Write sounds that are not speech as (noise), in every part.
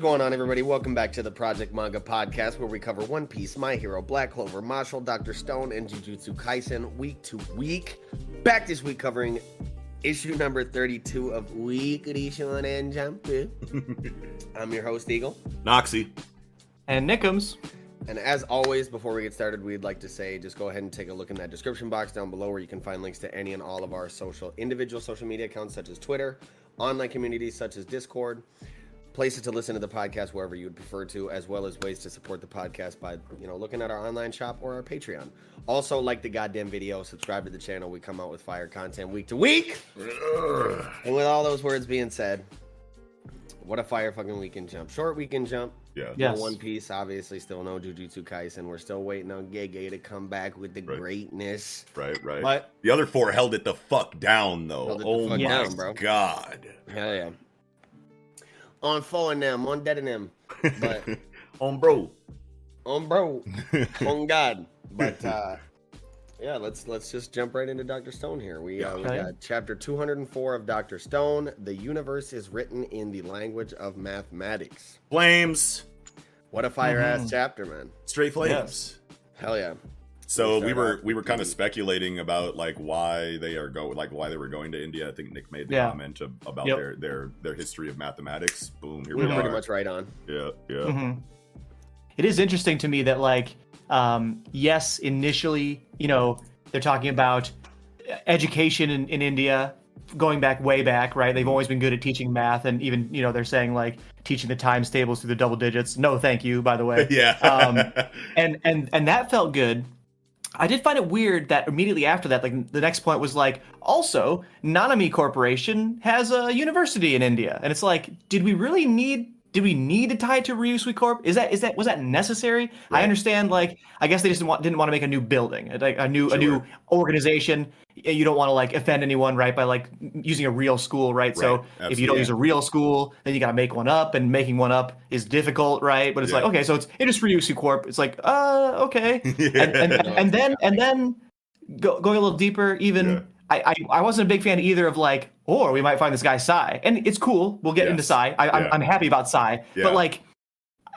Is going on, everybody? Welcome back to the Project Manga Podcast, where we cover One Piece, My Hero, Black Clover, Mashle, Doctor Stone, and Jujutsu Kaisen week to week. Back this week covering issue number 32 of Weekly Shonen Jump. (laughs) I'm your host, Eagle. Noxie. And Nickums. And as always, before we get started, we'd like to say just go ahead and take a look in that description box down below where you can find links to any and all of our social individual social media accounts such as Twitter, online communities such as Discord, places to listen to the podcast wherever you would prefer to, as well as ways to support the podcast by, you know, looking at our online shop or our Patreon. Also, like the goddamn video, subscribe to the channel. We come out with fire content week to week. And with all those words being said, what a fire fucking weekend jump. Short weekend jump. Yeah. Yes. No One Piece, obviously, still no Jujutsu Kaisen. We're still waiting on Gege to come back with the Right. greatness. Right, right. But the other four held it the fuck down, though. Held it the Oh fuck my down, bro. god. hell yeah, on four and them, on dead and them, but (laughs) On bro. on bro, (laughs) on God. But (laughs) uh, yeah, let's let's just jump right into Doctor Stone here. We uh, we got chapter 204 of Doctor Stone. The universe is written in the language of mathematics. Flames. What a fire ass Mhm. chapter, man. Straight flames. Yes. Hell yeah. So we were off. we were kind of speculating about like why they are go like why they were going to India. I think Nick made the Yeah. comment ab- about Yep. their their their history of mathematics. Boom, here We're pretty much right on. Yeah, yeah. Mhm. It is interesting to me that, like, um, yes, initially, you know, they're talking about education in, in India going back way back, right? They've always been good at teaching math, and even, you know, they're saying like teaching the times tables through the double digits. No, thank you, by the way. (laughs) Yeah. um, and and and that felt good. I did find it weird that immediately after that, like the next point was like, also, Nanami Corporation has a university in India, and it's like, did we really need? Did we need to tie it to Ryusui Corp? Is that is that was that necessary? I understand, like, I guess they just didn't want didn't want to make a new building, like a new a new organization. You don't want to like offend anyone, right? By like using a real school, right? So Right. if you don't use a real school, then you got to make one up, and making one up is difficult, right? But it's Yeah. like, okay, so it's it is Ryusui Corp. It's like, uh, okay yeah. (laughs) and, and, and then and then go, going a little deeper even Yeah. I, I i wasn't a big fan either of like or we might find this guy Sai. and it's cool we'll get into Yes. Sai. I, I'm, Yeah. I'm happy about Sai. Yeah. but like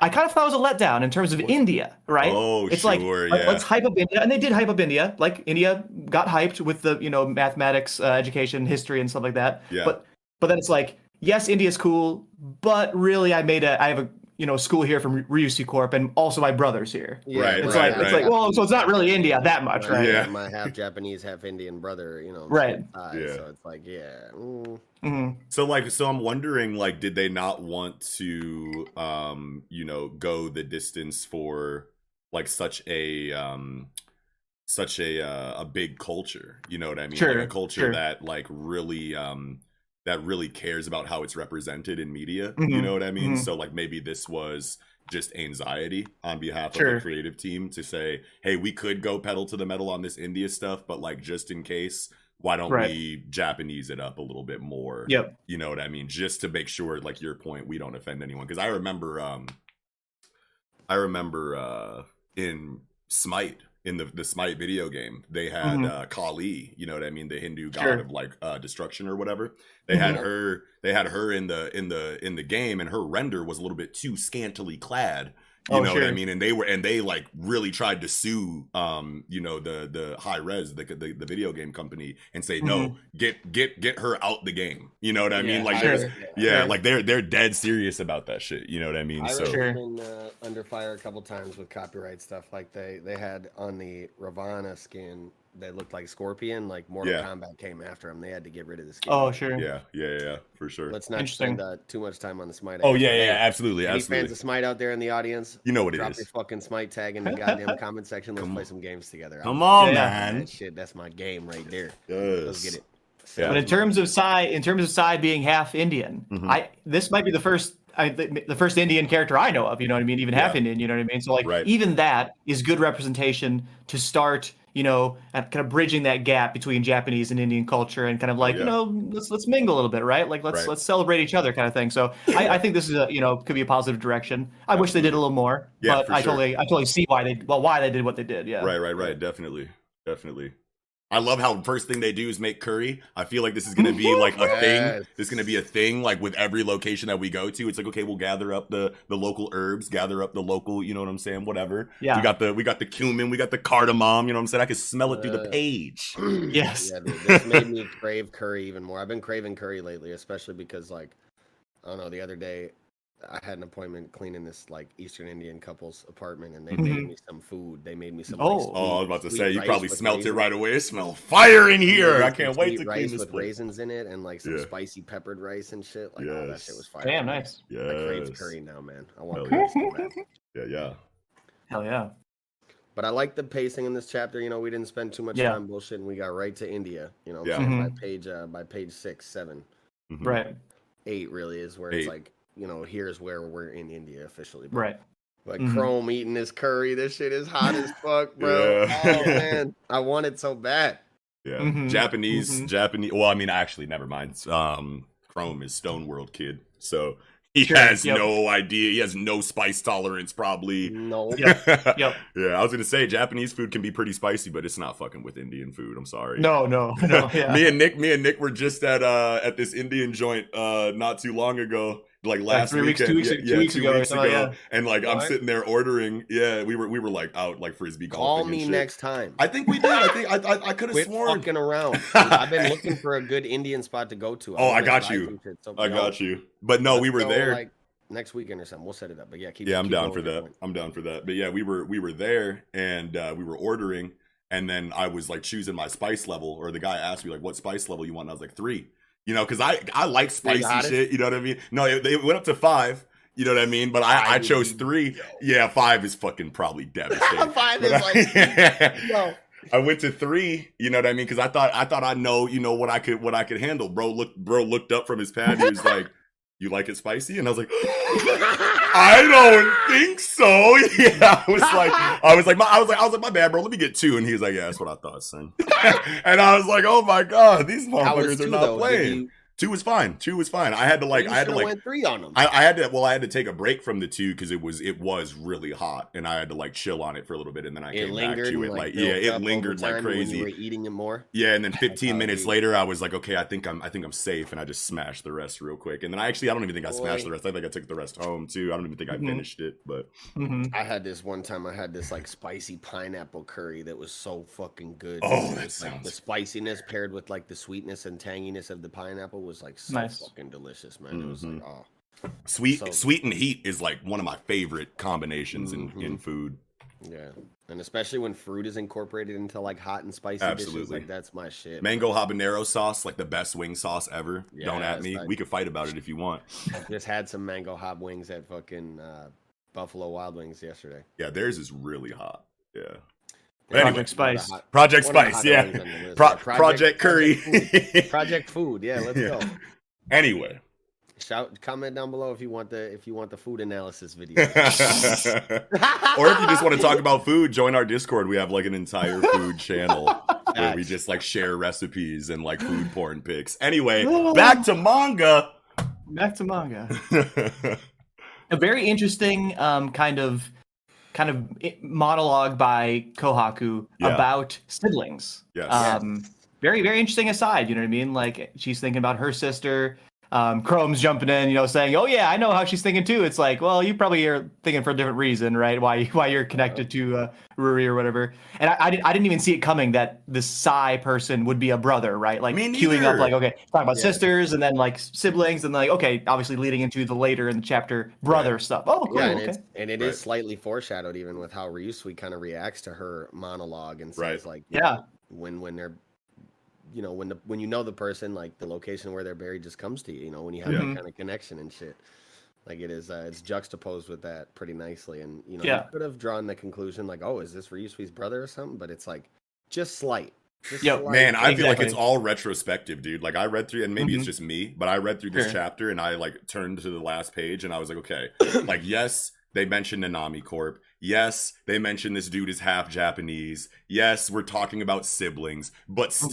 i kind of thought it was a letdown in terms of india right Oh, it's like sure, let- yeah. let's hype up india and they did hype up india like india got hyped with the you know mathematics uh, education history and stuff like that Yeah. but but then it's like yes india's cool but really i made a i have a you know school here from Ryusui Corp and also my brother's here Right, it's right, like it's like well so it's not really india that much right Yeah. My half Japanese, half Indian brother, you know. Right. Yeah. So it's like, yeah. mm. hmm So like so I'm wondering like did they not want to um you know go the distance for like such a um such a uh, a big culture, you know what I mean? Sure, like a culture sure. that like really um that really cares about how it's represented in media. You Mhm. know what I mean? Mhm. So like maybe this was just anxiety on behalf of the creative team to say, hey, we could go pedal to the metal on this India stuff, but like just in case, why don't Right. we Japanese it up a little bit more? Yep. You know what I mean? Just to make sure, like your point, we don't offend anyone. Because I remember, um, I remember uh, in Smite, in the the Smite video game, they had Mhm. uh, Kali. You know what I mean? The Hindu god Sure. of like uh, destruction or whatever. They had Mhm. her. They had her in the in the in the game, and her render was a little bit too scantily clad. You Oh, know what I mean? And they were and they like really tried to sue, um, you know, the the Hi-Rez, the the, the video game company, and say no, Mm-hmm. get get get her out the game. You know what I mean? Like I there's yeah, Sure. like they're they're dead serious about that shit. You know what I mean? I so Sure. been uh, under fire a couple times with copyright stuff. Like they they had on the Ravana skin that looked like Scorpion. Like Mortal Yeah. Kombat came after him. They had to get rid of the skin. Oh, sure. yeah, yeah, yeah, yeah, for sure. Let's not spend uh, too much time on the Smite. oh yeah, yeah, Hey, yeah, absolutely, Any absolutely. fans of Smite out there in the audience? You know what it Drop is. your fucking Smite tag in the goddamn (laughs) comment section. Let's Come play on. some games together. Come I'm- on, Yeah, yeah. man. That shit, that's my game right there. Yes. Let's get it. Yeah. But in terms of Sai, in terms of Sai being half Indian, Mhm. I this might be the first I, the, the first Indian character I know of. You know what I mean? Even half Indian. You know what I mean? So like Right. even that is good representation to start. You know, kind of bridging that gap between Japanese and Indian culture, and kind of like Yeah. you know, let's let's mingle a little bit, right? Like let's Right. let's celebrate each other, kind of thing. So I, I think this is a you know could be a positive direction. I wish they did a little more, Yeah, but I sure. totally I totally see why they well why they did what they did. Yeah. Right, right, right. Definitely, definitely. I love how first thing they do is make curry. I feel like this is gonna be like a thing. Yes. This is gonna be a thing, like with every location that we go to. It's like okay, we'll gather up the the local herbs, gather up the local, you know what I'm saying? Whatever. Yeah. We got the we got the cumin, we got the cardamom. You know what I'm saying? I can smell it through the Uh, page. (clears throat) Yes. Yeah, dude, this made me (laughs) crave curry even more. I've been craving curry lately, especially because like I don't know, the other day I had an appointment cleaning this like Eastern Indian couple's apartment and they made Mhm. me some food. They made me some Oh. like, Oh, I was about to say you probably with smelt it right away. It smell (laughs) fire in here. Really I can't wait sweet to rice clean this with place. raisins in it and like some Yeah. spicy peppered rice and shit. Like all that shit was fire. Damn, nice. Yeah, I crave Yes. curry now, man. I want Hell curry yeah. (laughs) Yeah, yeah. Hell yeah. But I like the pacing in this chapter. You know, we didn't spend too much Yeah. time bullshitting. We got right to India. You know, Yeah. so by page uh, by page six, seven, Mhm. Right. eight really is where Eight. it's like, you know, here's where we're in India officially. But, Right. Like Mhm. Chrome eating this curry. This shit is hot as fuck, (laughs) bro. Yeah. Oh man, I want it so bad. Yeah, Mhm, Japanese, mhm. Japanese. Well, I mean, actually, never mind. Um, Chrome is Stone World kid, so he Sure, has yep. no idea. He has no spice tolerance, probably. No. Yep. (laughs) Yep. Yeah, I was gonna say Japanese food can be pretty spicy, but it's not fucking with Indian food. I'm sorry. No, no, (laughs) no. Yeah. me and Nick, me and Nick were just at uh at this Indian joint uh not too long ago, like last three weeks- weekend. two weeks- yeah, two yeah, weeks two ago weeks ago. yeah. And like I'm sitting there ordering. Yeah, we were we were like out like frisbee golfing. Call and me shit. next time. I think we did. I think I I, I could have Quit sworn. fucking around. (laughs) I've been looking for a good Indian spot to go to. Oh, I got you. shit, so I yo, got you. But no, we let's were go, there. like next weekend or something. We'll set it up. But yeah, keep yeah, I'm keep down for that. point. I'm down for that. But yeah, we were we were there and uh, we were ordering, and then I was like choosing my spice level, or the guy asked me like, "What spice level you want?" And I was like, three. You know, because I I like spicy shit. You know what I mean? No, it, it went up to five. You know what I mean? But I, I chose three. Yeah, five is fucking probably devastating. (laughs) Five is I- No. (laughs) I went to three. You know what I mean? Because I thought I thought I know you know what I could what I could handle. Bro, look, bro looked up from his pad. He was like, "You like it spicy?" And I was like, (gasps) (laughs) "I don't think so." (laughs) Yeah, I was like, I was like, my, I was like, I was like, my bad, bro. Let me get two. And he was like, "Yeah, that's what I thought, son." (laughs) and I was like, "Oh my god, these motherfuckers are not though? Playing." You- Two was fine. Two was fine. I had to like, you I had to like, went three on them. I, I had to well, I had to take a break from the two because it was it was really hot, and I had to like chill on it for a little bit, and then I it came back lingered. to it. like, Like, yeah, it lingered like time when crazy. You were eating it more. Yeah, and then 15 minutes later, I was like, okay, I think I'm, I think I'm safe, and I just smashed the rest real quick. And then I actually, I don't even think I smashed the rest. I think I took the rest home too. I don't even think I Mhm. finished it, but hmm I had this one time. I had this like spicy pineapple curry that was so fucking good. Oh, that was, like, sounds- the spiciness paired with like the sweetness and tanginess of the pineapple was like so Nice. fucking delicious, man. It was like oh, sweet, So- sweet and heat is like one of my favorite combinations in, Mhm. in food. yeah, and especially when fruit is incorporated into like hot and spicy dishes, Absolutely. like that's my shit. Mango habanero sauce, like the best wing sauce ever. Don't at me. I- We could fight about it if you want. I just had some mango hot wings at fucking uh, Buffalo Wild Wings yesterday. Yeah, theirs is really hot. Yeah. Yeah, anyway. Project Spice. one of the hot- Project one of the Spice, yeah. wings on the list. Pro- Yeah, Project, Curry. Project Food. (laughs) Project Food. Yeah, let's Yeah. go. Anyway. Shout comment down below if you want the if you want the food analysis video. (laughs) or if you just want to talk about food, join our Discord. We have like an entire food channel (laughs) where we just like share recipes and like food porn pics. Anyway, (gasps) back to manga. Back to manga. a very interesting um, kind of kind of monologue by Kohaku Yeah. about siblings. Yes. Um, very very interesting aside. You know what I mean? Like she's thinking about her sister. Um, Chrome's jumping in, you know, saying, "Oh yeah, I know how she's thinking too." It's like, well, you probably are thinking for a different reason, right? Why (laughs) why you're connected to uh, Ruri or whatever. And I, I, didn't, I didn't even see it coming that this Psy person would be a brother, right? Like Me queuing up, like okay, talking about Yeah. sisters and then like siblings, and like okay, obviously leading into the later in the chapter brother stuff. Oh, cool. yeah, and okay. it's and it is Right. slightly foreshadowed even with how Ryusui kind of reacts to her monologue and says Right. like Yeah. when when they're you know when the when you know the person like the location where they're buried just comes to you you know when you have Yeah. that kind of connection and shit like it is uh, it's juxtaposed with that pretty nicely and you know Yeah. you could have drawn the conclusion like oh is this Ryusui's brother or something but it's like just slight just Yo, slight. Man, I feel like it's all retrospective, dude. Like I read through, and maybe it's Mhm. just me, but I read through this Sure. chapter and I like turned to the last page and I was like, okay, (coughs) like yes, they mentioned Nanami Corp. Yes, they mentioned this dude is half Japanese. Yes, we're talking about siblings, but Mm-hmm.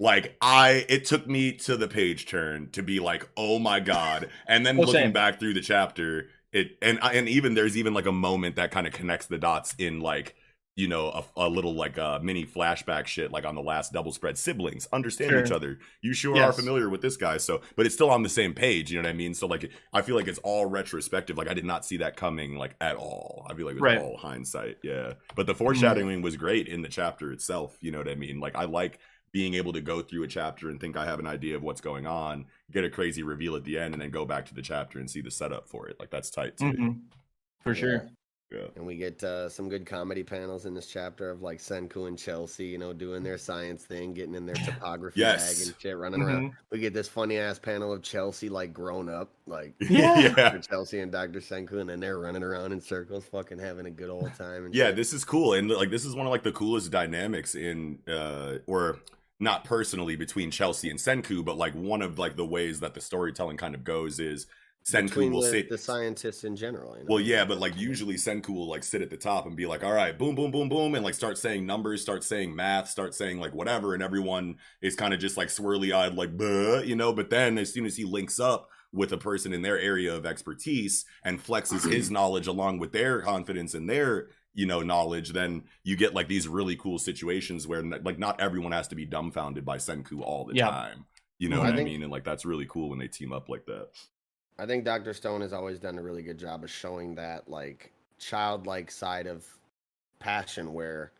Like I, it took me to the page turn to be like, "Oh my god!" And then Oh, looking same. back through the chapter, it and and even there's even like a moment that kind of connects the dots in like you know a, a little like uh, mini flashback shit like on the last double spread siblings understand Sure. each other you sure are familiar with this guy so but it's still on the same page you know what i mean so like i feel like it's all retrospective like i did not see that coming like at all i feel like it was Right. Mm-hmm. all hindsight yeah but the foreshadowing was great in the chapter itself you know what i mean like i like being able to go through a chapter and think i have an idea of what's going on get a crazy reveal at the end and then go back to the chapter and see the setup for it like that's tight to me Mhm. For sure. yeah and we get uh, some good comedy panels in this chapter of like Senku and Chelsea, you know, doing their science thing, getting in their (laughs) topography Yes. bag and shit, running around. Mhm. We get this funny ass panel of Chelsea like grown up, like (laughs) Yeah. for (laughs) Chelsea and Dr. Senku, and then they're running around in circles, fucking having a good old time. And yeah shit. this is cool and like this is one of like the coolest dynamics in uh or not personally between chelsea and senku but like one of like the ways that the storytelling kind of goes is senku between will the, sit the scientists in general. You know? well yeah but like usually senku will like sit at the top and be like all right boom boom boom boom and like start saying numbers start saying math start saying like whatever and everyone is kind of just like swirly eyed like Buh, you know but then as soon as he links up with a person in their area of expertise and flexes his (clears throat) knowledge along with their confidence and their you know knowledge then you get like these really cool situations where like not everyone has to be dumbfounded by senku all the Yeah. time you know I what i think- mean and like that's really cool when they team up like that I think Dr. Stone has always done a really good job of showing that like childlike side of passion where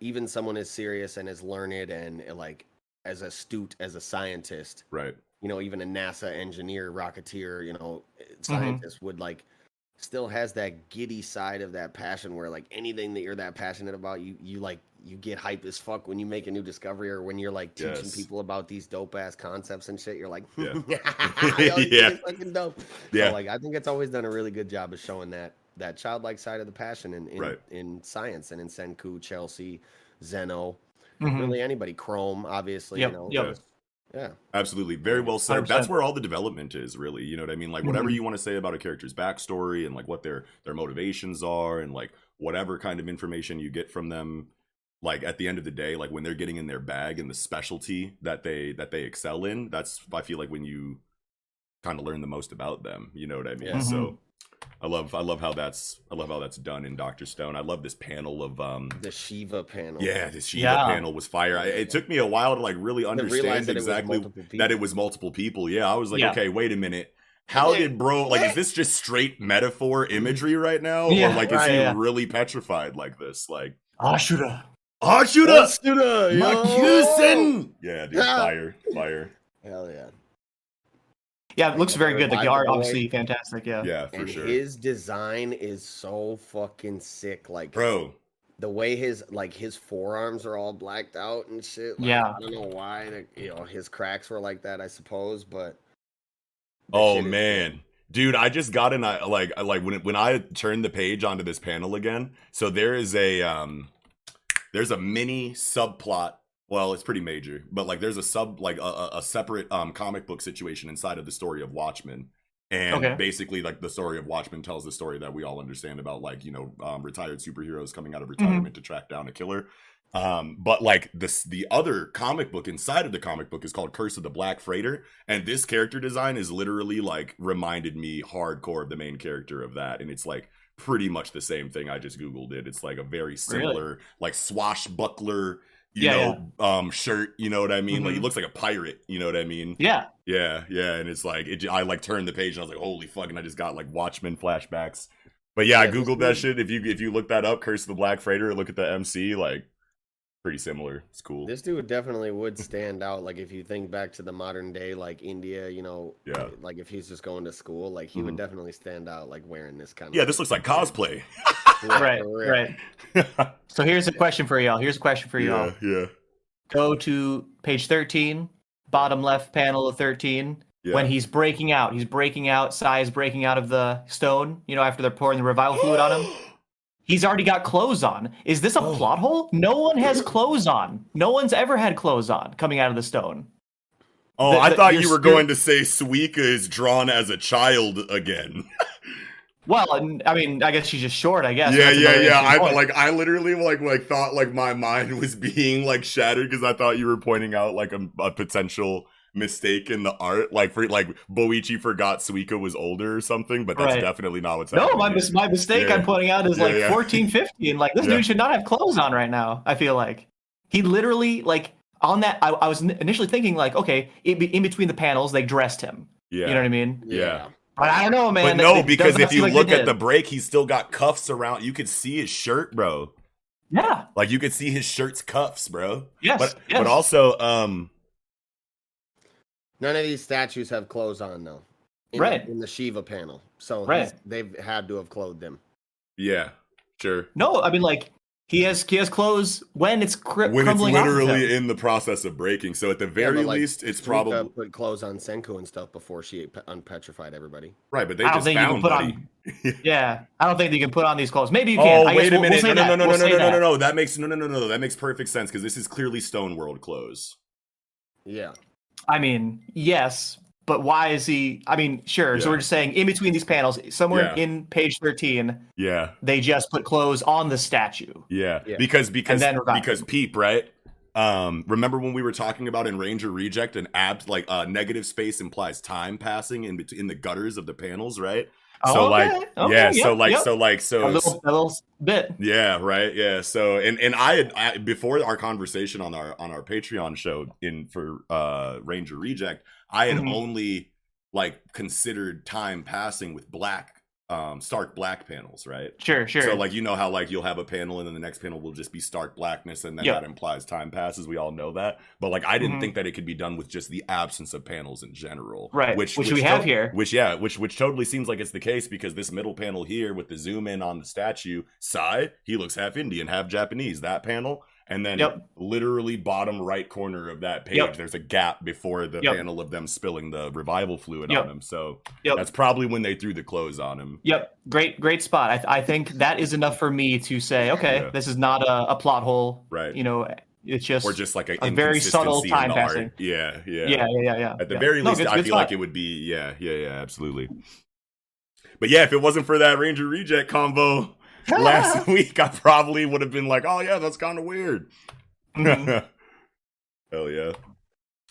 even someone as serious and as learned and uh, like as astute as a scientist, right you know, even a NASA engineer, rocketeer, you know, Mm-hmm. scientist would like still has that giddy side of that passion where like anything that you're that passionate about, you you like you get hype as fuck when you make a new discovery or when you're like teaching Yes. people about these dope ass concepts and shit. You're like, (laughs) Yeah. Yeah. (laughs) fucking dope. Yeah. So, like I think it's always done a really good job of showing that that childlike side of the passion in in, Right. in science and in Senku, Chelsea, Xeno, Mhm. really anybody, Chrome, obviously, Yep, you know. yep. Just- Yeah. Absolutely. Very well said. That's 100%. where all the development is, really. You know what I mean? Like whatever Mhm. you want to say about a character's backstory and like what their their motivations are and like whatever kind of information you get from them like at the end of the day like when they're getting in their bag and the specialty that they that they excel in that's i feel like when you kind of learn the most about them you know what i mean Yeah. so i love i love how that's i love how that's done in dr stone i love this panel of um The Shiva panel. yeah, this Shiva Yeah. panel was fire. I, it took me a while to like really understand that exactly multiple that it was multiple people. Yeah, I was like, Yeah. okay, wait a minute. How did bro like is this just straight metaphor imagery right now? Yeah, or like is right, he yeah. really petrified like this? Like Ashura. Ashura Ashura, yo! Makusen! Yeah, dude, fire, fire. Hell yeah. Yeah, it looks very good. Like the Revive art, the obviously fantastic. Yeah. Yeah, for and sure. his design is so fucking sick. Like Bro, the way his like his forearms are all blacked out and shit. like, Yeah. I don't know why. the- You know, his cracks were like that, I suppose, but Oh shit is- man, dude, I just got in. I like I- like when when I turned the page onto this panel again. So there is a um, there's a mini subplot Well, it's pretty major, but like there's a sub like a, a- separate um comic book situation inside of the story of Watchmen. And Okay. basically, like the story of Watchmen tells the story that we all understand about, like you know, um, retired superheroes coming out of Mm-hmm. retirement to track down a killer. Um, but like this, the other comic book inside of the comic book is called Curse of the Black Freighter, and this character design is literally like reminded me hardcore of the main character of that, and it's like pretty much the same thing. I just googled it. It's like a very similar, like swashbuckler, you Yeah, know, um, shirt. You know what I mean? Like he Mhm. looks like a pirate. You know what I mean? Yeah. Yeah, yeah, and it's like it. I like turned the page and I was like, "Holy fucking!" I just got like Watchmen flashbacks. But yeah, I Yeah, this googled that shit. If you if you look that up, Curse of the Black Freighter, look at the MC, like pretty similar. It's cool. This dude definitely would stand out. Like if you think back to the modern day, like India, you know, Yeah. like if he's just going to school, like he would Mhm. definitely stand out, like wearing this kind of. yeah, this looks like cosplay. (laughs) Right. Right. (laughs) So here's a question for y'all. Here's a question for y'all. yeah, yeah, Go to page 13, bottom left panel of 13. yeah. When he's breaking out, he's breaking out. Sai is breaking out of the stone. You know, after they're pouring the revival fluid on him. (gasps) He's already got clothes on. Is this a Oh. plot hole? No one has clothes on. No one's ever had clothes on coming out of the stone. oh, the- I thought you were spirit- going to say Suika is drawn as a child again. (laughs) Well, I mean, I guess she's just short. I guess. yeah, That's yeah, yeah. I point. like I literally like like thought like my mind was (laughs) being like shattered because I thought you were pointing out like a, a potential mistake in the art, like for like Boichi forgot Suika was older or something, but that's Right. definitely not what's No, happening. my mis- my mistake Yeah. I'm pointing out is Yeah, like yeah. (laughs) 14, 15. Like this Yeah. dude should not have clothes on right now. I feel like he literally like on that. I, I was initially thinking like, okay, in, in between the panels they dressed him. yeah, You know what I mean? Yeah. But I don't know, man. But no, It- it because if you like look at the break, he's still got cuffs around. You could see his shirt, bro. yeah, Like you could see his shirt's cuffs, bro. yes, But yes. but also, um, None of these statues have clothes on though. In Right. The, in the Shiva panel, so Right. they've had to have clothed them. yeah, sure. no, I mean like he has he has clothes when it's cr- When it's crumbling off literally him. in the process of breaking, so at the Yeah, very but, like, least, it's Suika probably put clothes on Senku and stuff before she pe- unpetrified everybody. right. But they I don't just think you can found put Buddy. on. (laughs) Yeah, I don't think you can put on these clothes. Maybe you can. Oh I guess wait a we'll- we'll minute! no, no, no, no, We'll no, no, no, no, that. no, no. That makes no, no, no, no, no. That makes perfect sense because this is clearly Stone World clothes. Yeah. I mean, yes, but why is he? I mean, sure. So we're just saying in between these panels, somewhere Yeah. in page thirteen, Yeah, they just put clothes on the statue. yeah. Yeah. Because because then because Peep, right? Um, remember when we were talking about in Ranger Reject, an ab like uh, negative space implies time passing in between in the gutters of the panels, right? So Oh, like, okay, okay, yeah, so like, yep. so like, A so little, a little bit. Yeah, right. Yeah. So and and I had I, before our conversation on our on our Patreon show in for uh Ranger Reject, I had Mhm. only like considered time passing with black um stark black panels, right? Sure, sure. So like you know how like you'll have a panel and then the next panel will just be stark blackness and then Yep. that implies time passes. We all know that. But like I didn't Mhm. think that it could be done with just the absence of panels in general. Right, which we have here. Which yeah, which which totally seems like it's the case because this middle panel here with the zoom in on the statue, Sai, he looks half Indian, half Japanese. That panel. And then Yep. literally bottom right corner of that page, Yep. there's a gap before the Yep. panel of them spilling the revival fluid on him. So that's probably when they threw the clothes on him. Yep, great, great spot. I, th- I think that is enough for me to say, okay, Yeah. this is not a, a plot hole. Right. You know, it's just or just like a, a very subtle time passing. Yeah, yeah, yeah, yeah, yeah, yeah. At the yeah. very No, least, good- I good feel like it would be. Yeah, yeah, yeah, absolutely. But yeah, if it wasn't for that Ranger Reject combo last (laughs) week, I probably would have been like, "Oh yeah, that's kind of weird." Mhm. (laughs) Hell yeah.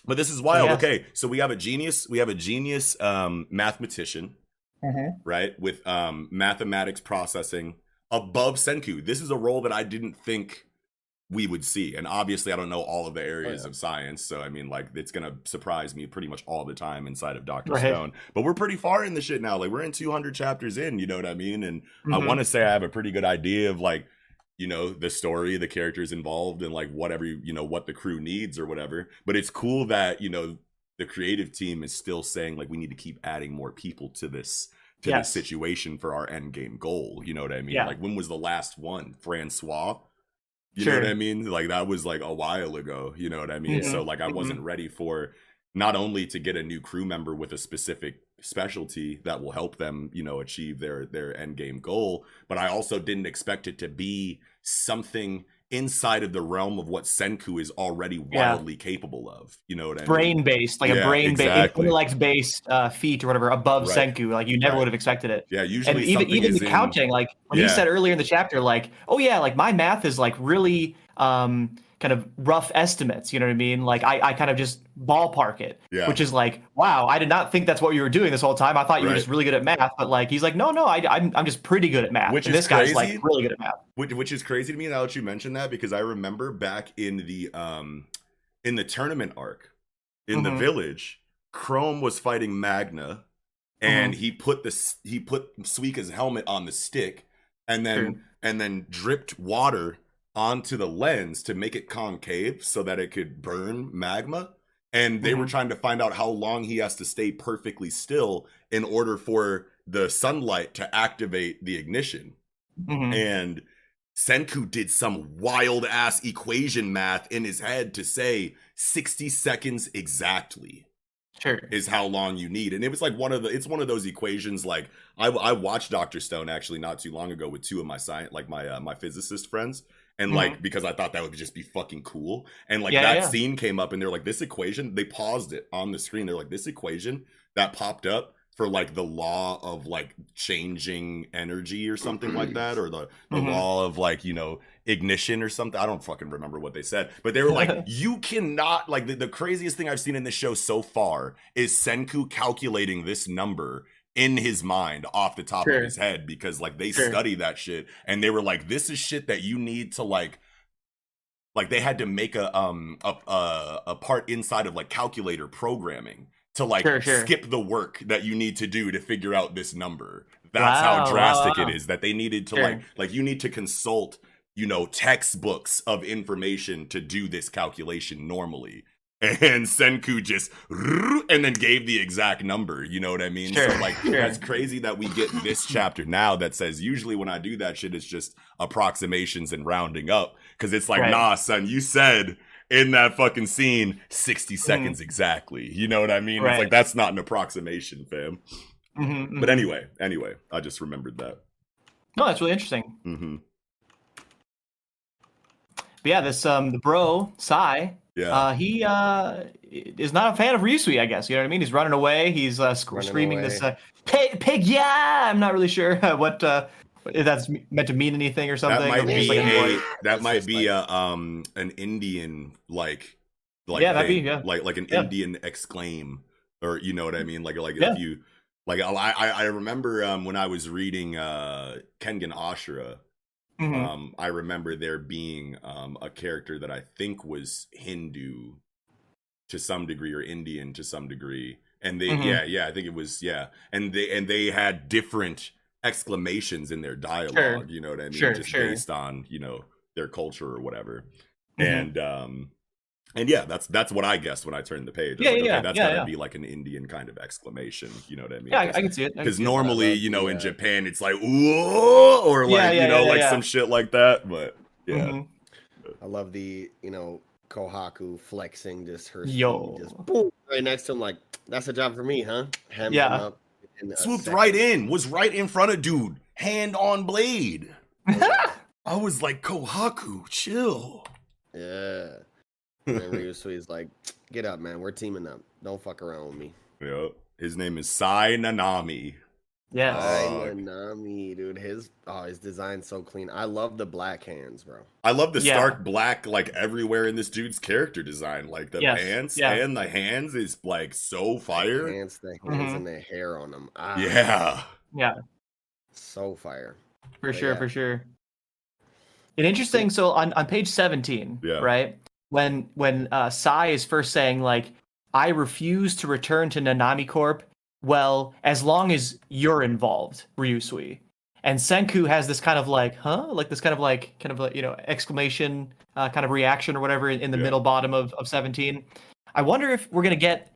But this is wild. Yeah. Okay, so we have a genius. We have a genius um, mathematician, Mhm. right? With um, mathematics processing above Senku. This is a role that I didn't think we would see. And obviously, I don't know all of the areas yeah. of science. So, I mean, like, it's going to surprise me pretty much all the time inside of Dr. Right. Stone. But we're pretty far in the shit now. Like, we're in 200 chapters in, you know what I mean? And I Mhm. want to say I have a pretty good idea of, like, you know, the story, the characters involved, and like whatever, you know, what the crew needs or whatever. But it's cool that, you know, the creative team is still saying, like, we need to keep adding more people to this to Yes. this situation for our end game goal. You know what I mean? Yeah. Like when was the last one? Francois. You Sure. know what I mean? Like that was like a while ago. You know what I mean? Mhm. So like I wasn't ready for not only to get a new crew member with a specific specialty that will help them, you know, achieve their their end game goal, but I also didn't expect it to be something inside of the realm of what Senku is already Yeah. wildly capable of. You know what I mean? brain based, like Yeah, a brain based, exactly. intellect based uh, feat or whatever above Right. Senku. Like you never Right. would have expected it. Yeah, usually and even even the in- counting, like when Yeah. he said earlier in the chapter, like, oh yeah, like my math is like really um kind of rough estimates. You know what I mean? Like I, I kind of just ballpark it, Yeah. which is like, wow, I did not think that's what you were doing this whole time. I thought you were just really good at math, but like he's like, no, no, I, I'm I'm just pretty good at math. Which and is this guy's like really good at math. which, which is crazy to me now that you mentioned that because I remember back in the um in the tournament arc in the Mhm. village, Chrome was fighting Magma, and Mm-hmm. he put this he put Suika's helmet on the stick, and then and then dripped water onto the lens to make it concave so that it could burn magma. And they were Mhm. trying to find out how long he has to stay perfectly still in order for the sunlight to activate the ignition Mhm. and Senku did some wild ass equation math in his head to say 60 seconds exactly Sure. is how long you need. And it was like one of the it's one of those equations like I I watched Dr. Stone actually not too long ago with two of my science like my uh, my physicist friends and like because I thought that would just be fucking cool. And like Mm-hmm. Yeah, that yeah. scene came up and they're like this equation, they paused it on the screen. They're like this equation that popped up for like the law of like changing energy or something like that or the the Mhm. law of like you know ignition or something i don't fucking remember what they said but they were like (laughs) you cannot like the, the craziest thing i've seen in this show so far is senku calculating this number in his mind off the top Sure. of his head because like they Sure. study that shit and they were like this is shit that you need to like like they had to make a um a a, a part inside of like calculator programming to like Sure, skip the work that you need to do to figure out this number that's Wow, how wow, drastic wow. it is that they needed to like like you need to consult you know textbooks of information to do this calculation normally and senku just and then gave the exact number you know what i mean Sure, so like sure. that's crazy that we get this chapter now that says usually when i do that shit it's just approximations and rounding up because it's like Right. nah son you said in that fucking scene 60 seconds exactly you know what i mean Mm-hmm. Right. it's like that's not an approximation fam Mhm, but mhm. anyway anyway i just remembered that no, that's really interesting. hmm But yeah, this um the bro Sai, yeah uh, he uh is not a fan of Ryusui, I guess. You know what I mean? He's running away. He's uh, sc- Running screaming this away. uh, pig, pig, yeah. I'm not really sure (laughs) what uh if that's meant to mean anything or something. that might be like a- a that might be like- a um an indian like like Yeah, that'd be- yeah. like like an Yeah. indian exclaim or you know what i mean like like Yeah. if you like I, I I remember um when i was reading uh kengan ashura Mhm. um i remember there being um a character that i think was hindu to some degree or indian to some degree and they Mhm. yeah yeah i think it was yeah and they and they had different exclamations in their dialogue you know what i mean Sure, just sure. based on you know their culture or whatever Mhm. and um and yeah that's that's what i guessed when i turned the page Yeah, like, yeah, okay, that's yeah, gotta yeah. be like an indian kind of exclamation you know what i mean yeah, I, I can see it. Because see it. normally love you know the, in japan it's like whoa or like Yeah, yeah, you know yeah, like yeah. some shit like that but yeah Mhm. I love the you know Kohaku flexing just her Yo. just boom, right next to him like that's a job for me, huh? Hem Yeah. him up swooped second. right in was right in front of dude hand on blade (laughs) i was like kohaku chill Yeah. And then Ryusui's like, get up, man. We're teaming up. Don't fuck around with me. yeah his name is sai nanami Yes. Ay, Nanami, dude. His oh, his design's so clean. I love the black hands, bro. I love the Yeah. stark black like everywhere in this dude's character design. Like the Yes, pants yeah. and the hands is like so fire. Hands, the hands Mhm. and the hair on them. Ah, Yeah. yeah. so fire. for But sure yeah. for sure and interesting so on, on page 17 Yeah. right when when uh sai is first saying like i refuse to return to nanami corp. Well as long as you're involved ryusui and senku has this kind of like huh? Like this kind of like kind of like you know exclamation uh, kind of reaction or whatever in, in the Yeah. middle bottom of, of 17 i wonder if we're gonna get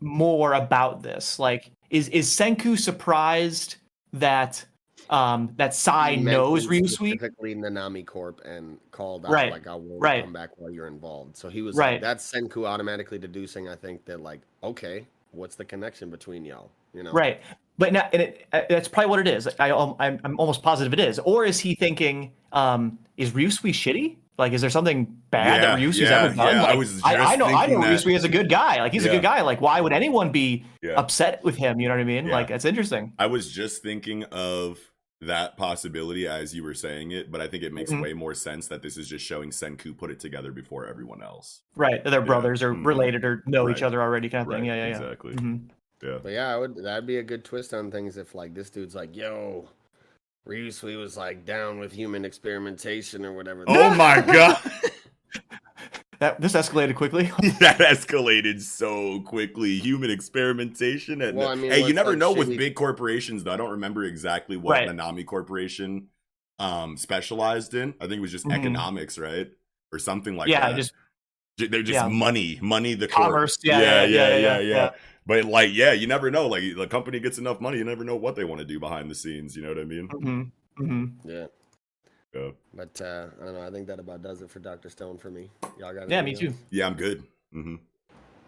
more about this. Like is is senku surprised that um that sai knows mentioned ryusui Specifically Nanami Corp and called out Right, like I will right. come back while you're involved. So he was Right. like, that's Senku automatically deducing, I think, that like, okay, what's the connection between y'all? You know? Right. But now, and it, uh, that's probably what it is. I, um, I'm, I'm almost positive it is. Or is he thinking, um, is Ryusui shitty? Like, is there something bad Yeah, that Ryusui's yeah, ever done? yeah, I was I, just I know, I know thinking that. Ryusui is a good guy. Like, he's a good guy. Like, why would anyone be Yeah. upset with him? You know what I mean? Yeah. Like, that's interesting. I was just thinking of that possibility as you were saying it, but I think it makes Mhm. way more sense that this is just showing Senku put it together before everyone else. Right. They're brothers or Mhm. related or know each other already, kind of thing. Yeah, yeah, yeah. exactly. Mhm. Yeah. But yeah, I would that'd be a good twist on things if like this dude's like, yo, Ryusui was like down with human experimentation or whatever. Oh my (laughs) god. That this escalated quickly. (laughs) that escalated so quickly. Human experimentation and Well, I mean, hey, you never like know with shitty- big corporations though. I don't remember exactly what Right. Nanami Corporation um specialized in. I think it was just Mhm. economics, right? Or something like yeah, that. just They're just yeah. money, money. The commerce. Yeah, yeah, yeah, yeah. yeah, But like, yeah, you never know. Like, the company gets enough money, you never know what they want to do behind the scenes. You know what I mean? hmm hmm Yeah. Yeah, But uh, I don't know. I think that about does it for Doctor Stone for me. Y'all got Yeah, me anything too. yeah, I'm good. hmm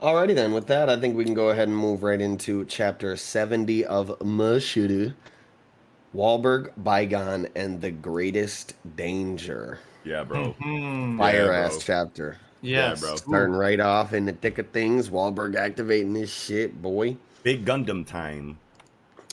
Alrighty then. With that, I think we can go ahead and move right into chapter seventy of Mashle. Wahlberg, Baigan, and the Greatest Danger. Yeah, bro. Mhm. Fire bro. ass chapter. Yes. bro. Starting right off in the thick of things. Wahlberg activating this shit, boy. Big Gundam time.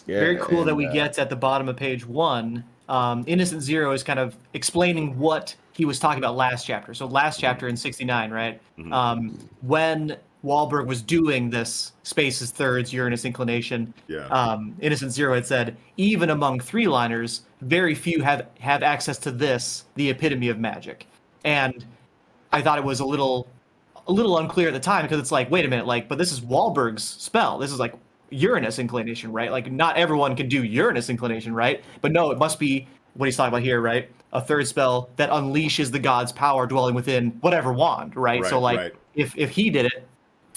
Yeah, Very cool that we uh, get at the bottom of page one. Um, Innocent Zero is kind of explaining what he was talking about last chapter. So last chapter in '69, right? Mhm. Um, when Wahlberg was doing this Spaces Thirds Uranus inclination, Yeah. um, Innocent Zero had said, even among three liners, very few have have access to this, the epitome of magic. And I thought it was a little a little unclear at the time because it's like, wait a minute, like, but this is Wahlberg's spell. This is like Uranus inclination, right? Like, not everyone can do Uranus inclination, right? But no, it must be what he's talking about here, right? A third spell that unleashes the god's power dwelling within whatever wand, right? so, like, right. if if he did it,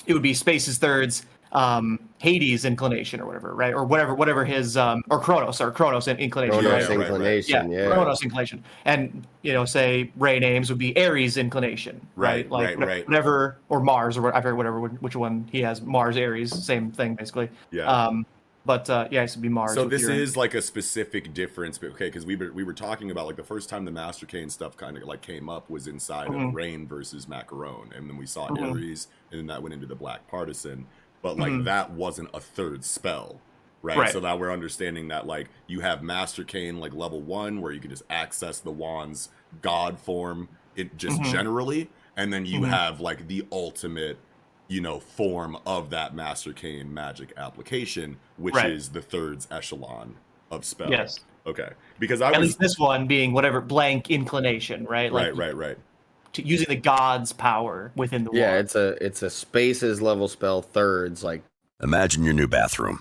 it would be Space's thirds, um, Hades inclination or whatever, right? Or whatever, whatever his um, or Kronos or Kronos inclination, Kronos right? right, right. inclination, yeah, yeah. Kronos inclination, and you know, say Rayne Ames would be Ares inclination, right? Right, like right, wha- right. whatever, or Mars, or what, I forget whatever which one he has. Mars, Ares, same thing basically. Yeah. Um, but uh, yeah, it should be Mars. So this Uranus. is like a specific difference, but okay, because we were we were talking about like the first time the Master Cane stuff kind of like came up was inside Mhm. of Rayne versus Macaron, and then we saw Mhm. Ares, and then that went into the Black Partisan, but like Mhm. that wasn't a third spell, right? Right. So now we're understanding that like you have Master Cane like level one, where you can just access the wand's god form, it just Mhm. generally, and then you Mhm. have like the ultimate you know, form of that Master Cane magic application, which Right. is the third echelon of spells. Yes. Okay. Because I At was least this one being whatever blank inclination, right? Like right, right, right. To, using the god's power within the Yeah, wand. it's a it's a spaces level spell thirds like Imagine your new bathroom.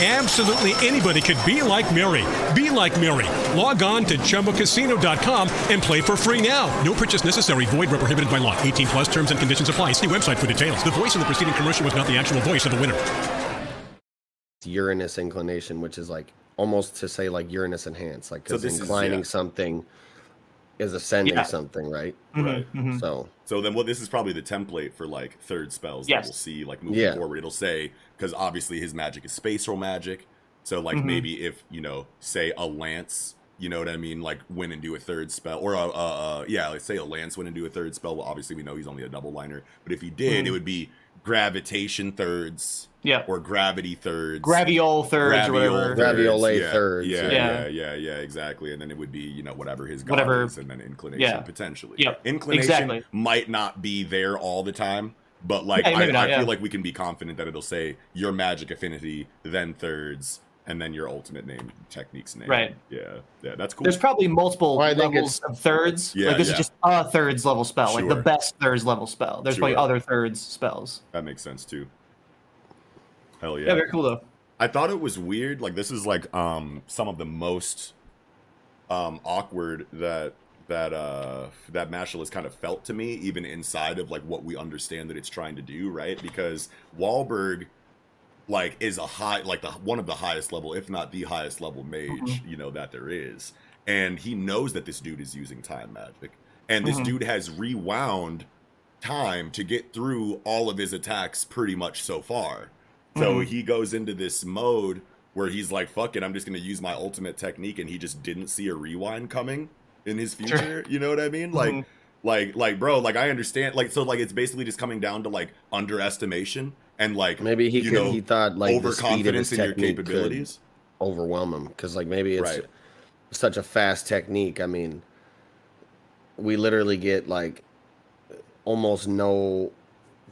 Absolutely anybody could be like Mary. Be like Mary. Log on to ChumbaCasino.com and play for free now. No purchase necessary. Void where prohibited by law. 18 plus terms and conditions apply. See website for details. The voice in the preceding commercial was not the actual voice of the winner. Uranus inclination, which is like almost to say like Uranus enhanced, like So because is- inclining yeah. something is ascending Yeah. something, right? Mhm, mhm. So So then, well, this is probably the template for like third spells Yes. that we'll see like moving Yeah. forward. It'll say because obviously his magic is spatial magic. So like Mhm. maybe if you know, say a lance, you know what I mean, like win and do a third spell, or a, a, a yeah, let's say a lance win and do a third spell. Well, obviously we know he's only a double liner, but if he did, Mhm. it would be gravitation thirds Yeah. or gravity thirds. Graviole thirds or whatever. Gra- Graviole yeah, thirds, Yeah, yeah. yeah, yeah, yeah, exactly. And then it would be, you know, whatever his god Whatever- is, and then inclination yeah. potentially. Yep, Inclination exactly. might not be there all the time, but like Yeah, I, not, I yeah. feel like we can be confident that it'll say your magic affinity, then thirds, and then your ultimate name technique's name. Right. Yeah. Yeah. That's cool. There's probably multiple Well, I think levels of thirds. Yeah, like this yeah. is just a thirds level spell, like the best thirds level spell. There's probably other thirds spells. that makes sense too. Hell Yeah, very cool though. I thought it was weird. Like this is like um some of the most um awkward that that uh that Mashle has kind of felt to me, even inside of like what we understand that it's trying to do, right? Because Wahlberg like is a high like the one of the highest level, if not the highest level mage, Mm-hmm. you know, that there is. And he knows that this dude is using time magic. And this Mhm. dude has rewound time to get through all of his attacks pretty much so far. So Mhm. he goes into this mode where he's like, fuck it, I'm just gonna use my ultimate technique, and he just didn't see a rewind coming in his Sure. future. You know what I mean? Like Mhm. like like bro, like I understand like so like it's basically just coming down to like underestimation and like Maybe he you could. know he thought like the speed of overconfidence in your capabilities. overwhelm him because like maybe it's Right. such a fast technique. I mean, we literally get like almost no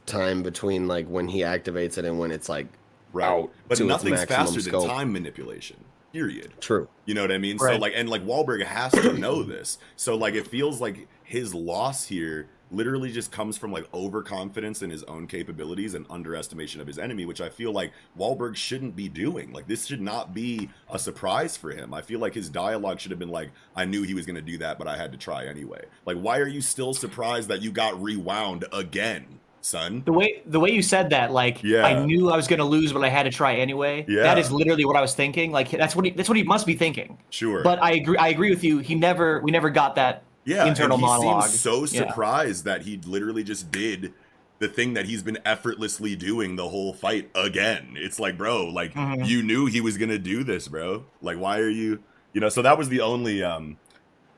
time between like when he activates it and when it's like Right. out But to nothing's maximum faster scope. than time manipulation. Period. True. You know what I mean? So like and like Wahlberg has to know this. So like it feels like his loss here literally just comes from like overconfidence in his own capabilities and underestimation of his enemy, which I feel like Wahlberg shouldn't be doing. Like this should not be a surprise for him. I feel like his dialogue should have been like, I knew he was gonna do that, but I had to try anyway. Like, why are you still surprised that you got rewound again, son? The way the way you said that, like Yeah. I knew I was gonna lose, but I had to try anyway. Yeah. That is literally what I was thinking. Like that's what he that's what he must be thinking. Sure. But I agree I agree with you. He never we never got that yeah, internal and he monologue. seems so Yeah. surprised that he literally just did the thing that he's been effortlessly doing the whole fight again. It's like, bro, like Mhm. you knew he was gonna do this, bro. Like, why are you? You know. So that was the only um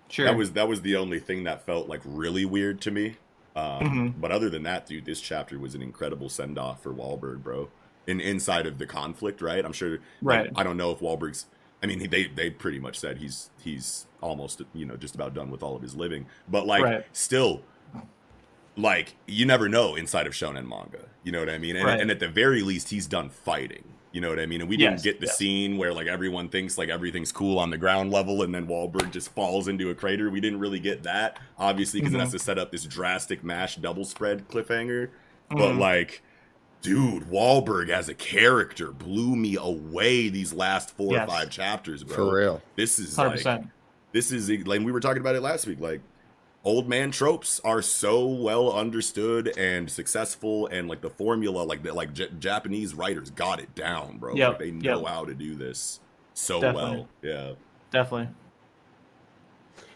Sure. that was that was the only thing that felt like really weird to me. Um, Mhm. But other than that, dude, this chapter was an incredible send off for Wahlberg, bro. In inside of the conflict, right? I'm sure. like, Right. I don't know if Wahlberg's. I mean, they they pretty much said he's he's almost you know just about done with all of his living, but like Right. still, like you never know inside of shonen manga. You know what I mean? And, Right. and at the very least, he's done fighting. You know what I mean? And we Yes, didn't get the yes. scene where like everyone thinks like everything's cool on the ground level, and then Wahlberg just falls into a crater. We didn't really get that, obviously, because it Mhm. has to set up this drastic mash double spread cliffhanger. But Mhm. like, dude, Wahlberg as a character blew me away these last four Yes. or five chapters, bro. For real. This is hundred like percent. this is like we were talking about it last week like old man tropes are so well understood and successful and like the formula like the, like J- japanese writers got it down bro Yep, like, they know yep. how to do this so Definitely. well yeah Definitely.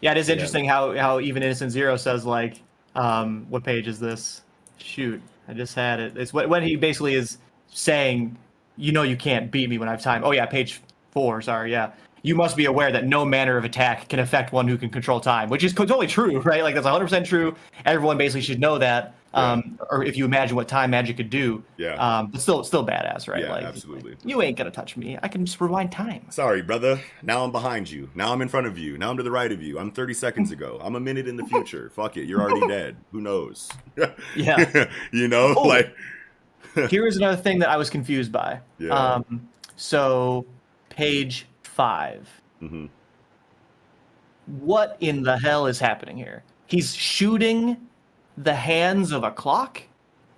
Yeah, it is interesting how how even Innocent Zero says like, um, what page is this? Shoot, I just had it. It's when when he basically is saying, you know, you can't beat me when I have time. Oh yeah, page four. Sorry, yeah. You must be aware that no manner of attack can affect one who can control time, which is totally true, right? Like that's 100% true. Everyone basically should know that. Um, or if you imagine what time magic could do, Yeah. Um, but still, still badass, right? Yeah, like, absolutely. You ain't gonna touch me. I can just rewind time. sorry brother now i'm behind you now i'm in front of you now i'm to the right of you i'm 30 seconds ago i'm a minute in the future (laughs) fuck it you're already dead who knows (laughs) Yeah. (laughs) you know Oh. like Here is another thing that I was confused by. Yeah. Um, so, page five. Mhm. What in the hell is happening here? He's shooting the hands of a clock?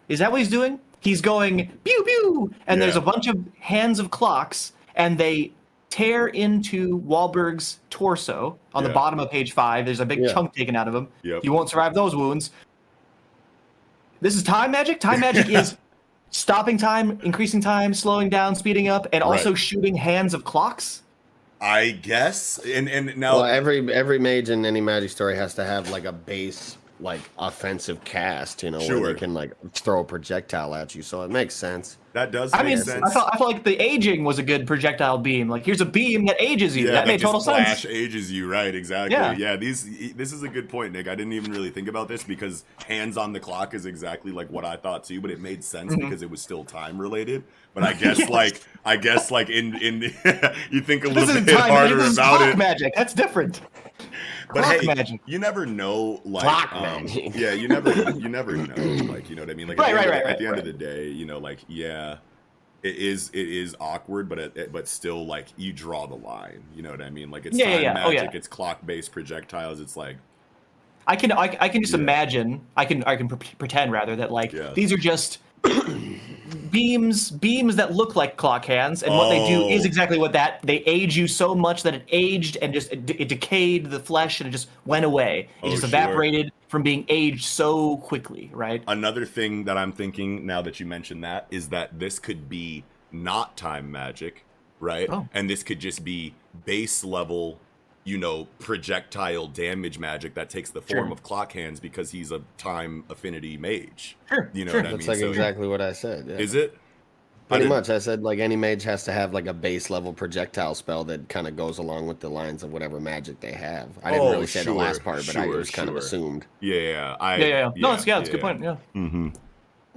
Is that what he's doing? He's going pew pew, and there's a bunch of hands of clocks, and they tear into Wahlberg's torso on the bottom of page five. There's a big Yeah. chunk taken out of him. Yep. He won't survive those wounds. This is time magic. Time (laughs) magic is stopping time, increasing time, slowing down, speeding up, and also Right. shooting hands of clocks. I guess. And and now Well, every every mage in any magic story has to have like a base like offensive cast, you know, where they can like throw a projectile at you. So it makes sense. that does I mean, sense I felt, I felt like the aging was a good projectile beam. Like, here's a beam that ages you. Yeah, that made just total flash sense. ages you, right? Exactly. Yeah. Yeah. These. This is a good point, Nick. I didn't even really think about this because hands on the clock is exactly like what I thought too, but it made sense Mhm. because it was still time related. But I (laughs) guess like I guess like in in (laughs) you think a little bit time harder This is about clock it. magic. That's different. But Clock hey, magic. you never know. Like, Clock um, magic. yeah, you never, (laughs) you never know. Like, you know what I mean? Like, Right, at, the right, end, right, of, the- at the end of the day, you know, like, yeah, it is it is awkward, but it, it- but still like you draw the line. You know what I mean? Like it's Yeah, time yeah. Oh, magic, yeah. it's clock based projectiles. It's like I can I, I can just imagine I can I can pre- pretend rather that like these are just beams beams that look like clock hands and what they do is Oh. exactly what that they age you so much that it aged and just it, it decayed the flesh and it just went away it Oh, just sure. evaporated from being aged so quickly right another thing that I'm thinking now that you mentioned that is that this could be not time magic, right? Oh. And this could just be base level, you know, projectile damage magic that takes the form Sure. of clock hands because he's a time affinity mage. Sure, You know sure. what I That's mean? like So- exactly what I said. Yeah. Is it? Pretty didn't- much. I said like any mage has to have like a base level projectile spell that kind of goes along with the lines of whatever magic they have. I didn't Oh, really say sure, the last part, but I sure, just kind of assumed. Yeah, yeah. I, yeah yeah, yeah. no it's yeah it's a good point yeah Mm-hmm.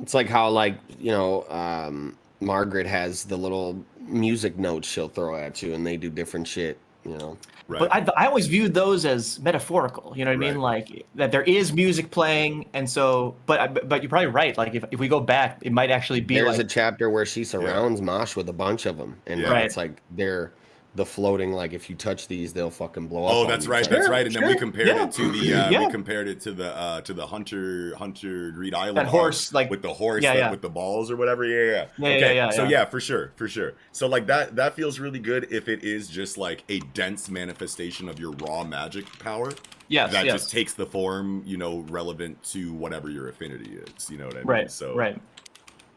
It's like how like you know um, Margaret has the little music notes she'll throw at you, and they do different shit. You know. Right. But I, I always viewed those as metaphorical. You know what I mean? Like that there is music playing, and so. Uh, but but you're probably right. Like if, if we go back, it might actually be There's like a chapter where she surrounds Mash with a bunch of them, and Yeah. Right. it's like they're the floating. Like if you touch these, they'll fucking blow up. Oh, that's right. type. That's Sure, right. And then we compared yeah. it to the uh, Yeah. we compared it to the uh, to the Hunter Hunter Greed Island That horse, like- with the horse Yeah, that- yeah. with the balls or whatever. Yeah, yeah. Yeah, yeah, okay. yeah, so yeah. yeah, for sure, for sure. So like that that feels really good if it is just like a dense manifestation of your raw magic power. Yes, That yes. just takes the form, you know, relevant to whatever your affinity is. You know what I mean? right. So right.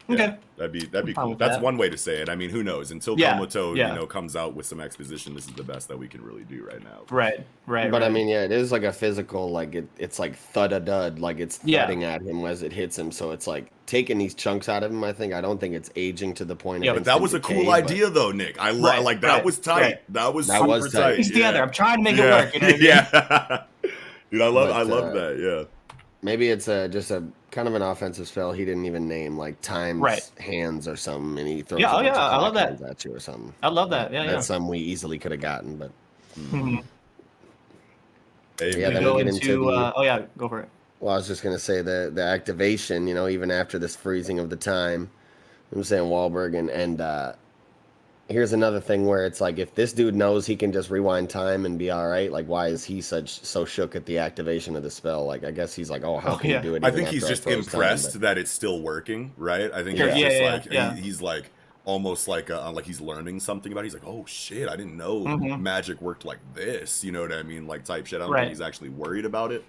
Yeah, Okay. That'd be that'd be cool. That's that. one way to say it. I mean, who knows? Until Yeah, Komoto, yeah. you know, comes out with some exposition, this is the best that we can really do right now. Right. Right. But I mean, yeah, it is like a physical, like it, it's like thud a dud, like it's Yeah. thudding at him as it hits him. So it's like taking these chunks out of him. I think I don't think it's aging to the point. Yeah, of but But that instant was a cool but- idea, though, Nick. I love Right, like that right, was tight. right. That was That super was tight. tight. Piece yeah. together. I'm trying to make yeah. it work. You know what I (laughs) mean? yeah. Dude, I love But, I love uh, that. Yeah. Maybe it's a, just a kind of an offensive spell he didn't even name, like times Right. hands or something, and he throws Yeah, oh, yeah, I love that. hands at you or something. I love that. Yeah. Yeah. That's something we easily could have gotten, but Mhm. Yeah, man. then Go we get into. into the- uh, oh yeah. Go for it. Well, I was just gonna say the the activation, you know, even after this freezing of the time, I'm saying Wahlberg and and uh, here's another thing where it's like if this dude knows he can just rewind time and be all right, like why is he such so shook at the activation of the spell? Like I guess he's like, oh, how Oh, can yeah. you do it? I think he's just froze time? impressed But- that it's still working, right? I think Sure, he's yeah, just yeah, like yeah. he- he's like almost like uh, like he's learning something about. It. He's like, oh shit, I didn't know Mhm. magic worked like this. You know what I mean? Like type shit. I don't Right. think he's actually worried about it,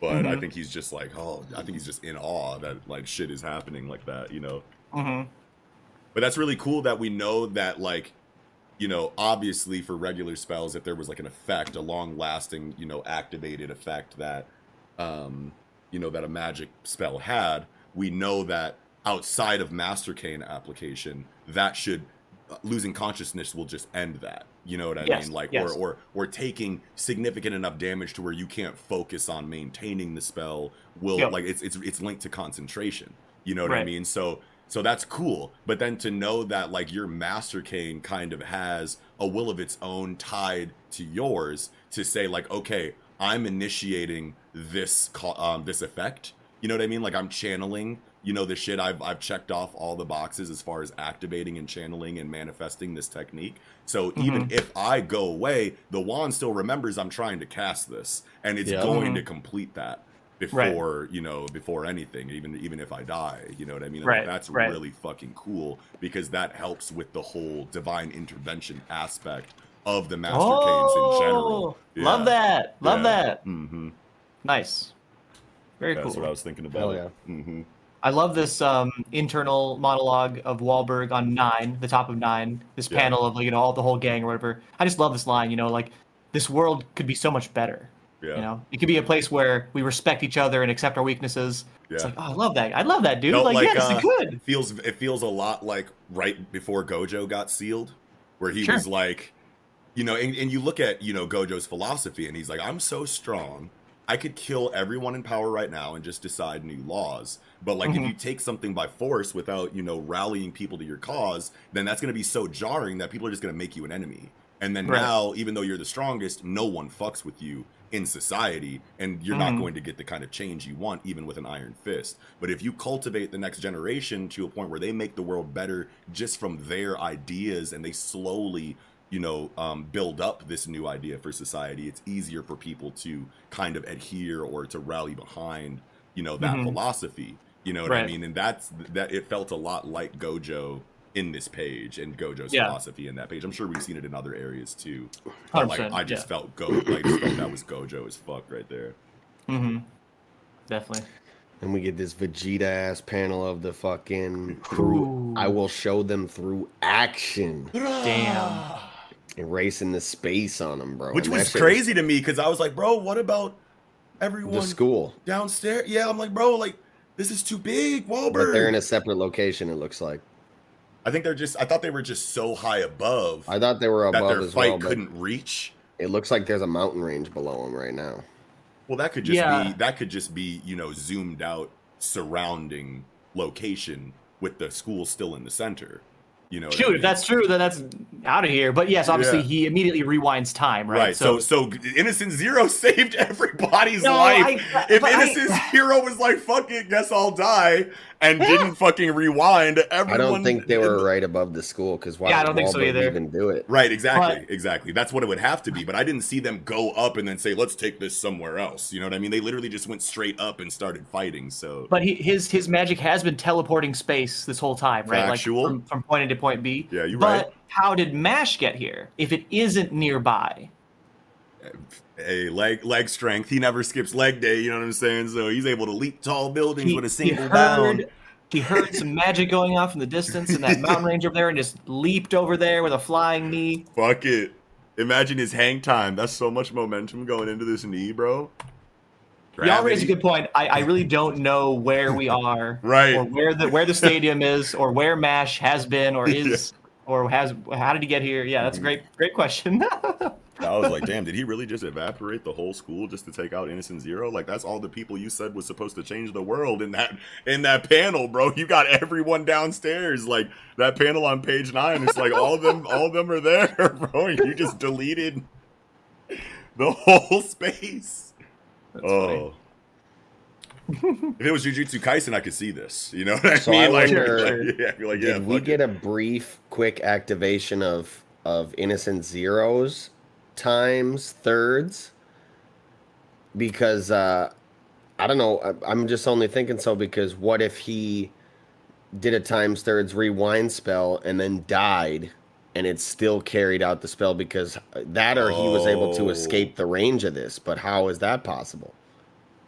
but I Mhm. think he's just like, oh, I think he's just in awe that like shit is happening like that. You know. hmm But that's really cool that we know that like you know, obviously for regular spells if there was like an effect, a long lasting, you know, activated effect that um you know that a magic spell had, we know that outside of Master Cane application, that should uh, losing consciousness will just end that. You know what I Yes, mean? Like yes. or or or taking significant enough damage to where you can't focus on maintaining the spell will Yep. like it's it's it's linked to concentration. You know what I mean? So so that's cool. But then to know that like your master cane kind of has a will of its own tied to yours to say like, okay, I'm initiating this co- um this effect. You know what I mean? Like I'm channeling, you know, the shit I've I've checked off all the boxes as far as activating and channeling and manifesting this technique. So even Mm-hmm. if I go away, the wand still remembers I'm trying to cast this and it's Yeah. going Mhm. to complete that Right. before you know before anything even even if i die you know what i mean Right, that's right. really fucking cool because that helps with the whole divine intervention aspect of the master canes in general Oh, love that. Love that. mm-hmm. Nice. Very that's cool. That's what i was thinking about Hell yeah. mm-hmm. I love this um, internal monologue of Wahlberg on nine, the top of nine. This Yeah. panel of like, you know all the whole gang or whatever. I just love this line. You know, like this world could be so much better. Yeah You know, it could be a place where we respect each other and accept our weaknesses. It's Yeah. like, oh, I love that. I love that, dude. Felt like, yeah, this uh, is good. feels it feels a lot like right before gojo got sealed where he Sure. was like you know and, and you look at you know gojo's philosophy and he's like i'm so strong i could kill everyone in power right now and just decide new laws but like Mhm. if you take something by force without you know rallying people to your cause then that's going to be so jarring that people are just going to make you an enemy and then Right. now even though you're the strongest no one fucks with you in society and you're Mhm. not going to get the kind of change you want even with an iron fist but if you cultivate the next generation to a point where they make the world better just from their ideas and they slowly you know um, build up this new idea for society it's easier for people to kind of adhere or to rally behind you know that Mhm. philosophy you know what i mean and that's that it felt a lot like gojo in this page and gojo's Yeah. philosophy in that page i'm sure we've seen it in other areas too but like i just yeah. felt go like felt that was gojo as fuck right there hmm Definitely. And we get this Vegeta ass panel of the fucking (laughs) through. I will show them through action, Damn. erasing the space on them, bro. which And that was shit crazy to me because i was like bro what about everyone The school, downstairs yeah i'm like bro like this is too big Wahlberg. but they're in a separate location. It looks like. I think they're just i thought they were just so high above I thought they were above that above their as fight well, couldn't reach it looks like there's a mountain range below them right now. Well, that could just Yeah. be that could just be you know zoomed out surrounding location with the school still in the center. You know, what I Shoot, mean? if that's true, then that's out of here. But yes, obviously Yeah. he immediately rewinds time, right? right. So, so Innocent Zero (laughs) saved everybody's No, life. I- if but I- Innocent Zero was like, "Fuck it, guess I'll die," and didn't fucking rewind, everyone. I don't think they were right above the school because why Yeah, I would don't think so Wahlberg either. even do it? Right, exactly, But- exactly. That's what it would have to be. But I didn't see them go up and then say, "Let's take this somewhere else." You know what I mean? They literally just went straight up and started fighting. So, But he, his his magic has been teleporting space this whole time, right? Factual. Like from, from point A to point B. Yeah, you're but right. how did Mash get here if it isn't nearby? Uh, a leg leg strength. He never skips leg day. You know what I'm saying? So he's able to leap tall buildings He, with a he single bound. he heard some magic going off in the distance in that mountain range over there, and just leaped over there with a flying knee. (laughs) Fuck it. Imagine his hang time. That's so much momentum going into this knee, bro. Y'all raise a good point. I, I really don't know where we (laughs) are, Right. or where the where the stadium is, or where Mash has been, or (laughs) is, or has. How did he get here? Yeah, that's a mm-hmm. great great question. (laughs) I was like, damn, did he really just evaporate the whole school just to take out Innocent Zero? Like that's all the people you said was supposed to change the world in that in that panel, bro. You got everyone downstairs. Like that panel on page nine, it's like all of them all of them are there, (laughs) bro. You just deleted the whole space. oh. (laughs) if it was Jujutsu Kaisen, I could see this. You know what I So mean? I like, wonder, like, (laughs) yeah, like, yeah, Did we get it. a brief, quick activation of of innocent zeros times thirds? Because uh, I don't know. I, I'm just only thinking so because what if he did a times thirds rewind spell and then died, and it still carried out the spell because that, or he was able to escape the range of this. But how is that possible?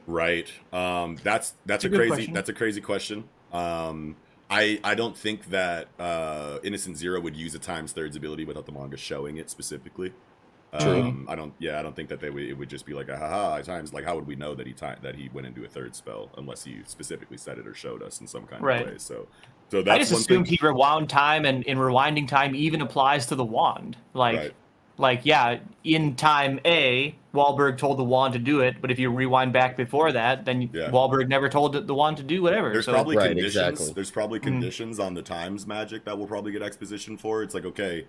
Right. Um, that's that's a a, crazy question. that's a crazy question. Um, I I don't think that uh, Innocent Zero would use a times thirds ability without the manga showing it specifically. Um, I don't. Yeah, I don't think that they would. It would just be like a haha times. Like, how would we know that he time that he went into a third spell unless he specifically said it or showed us in some kind Right. of way? So, so I that's just one assumed thing. he rewound time, and in rewinding time even applies to the wand. Like, Right. Like yeah, in time A, Wahlberg told the wand to do it, but if you rewind back before that, then Yeah. Wahlberg never told the- the wand to do whatever. There's so, probably Right, conditions. exactly. There's probably Mm. conditions on the times magic that we'll probably get exposition for. It's like okay,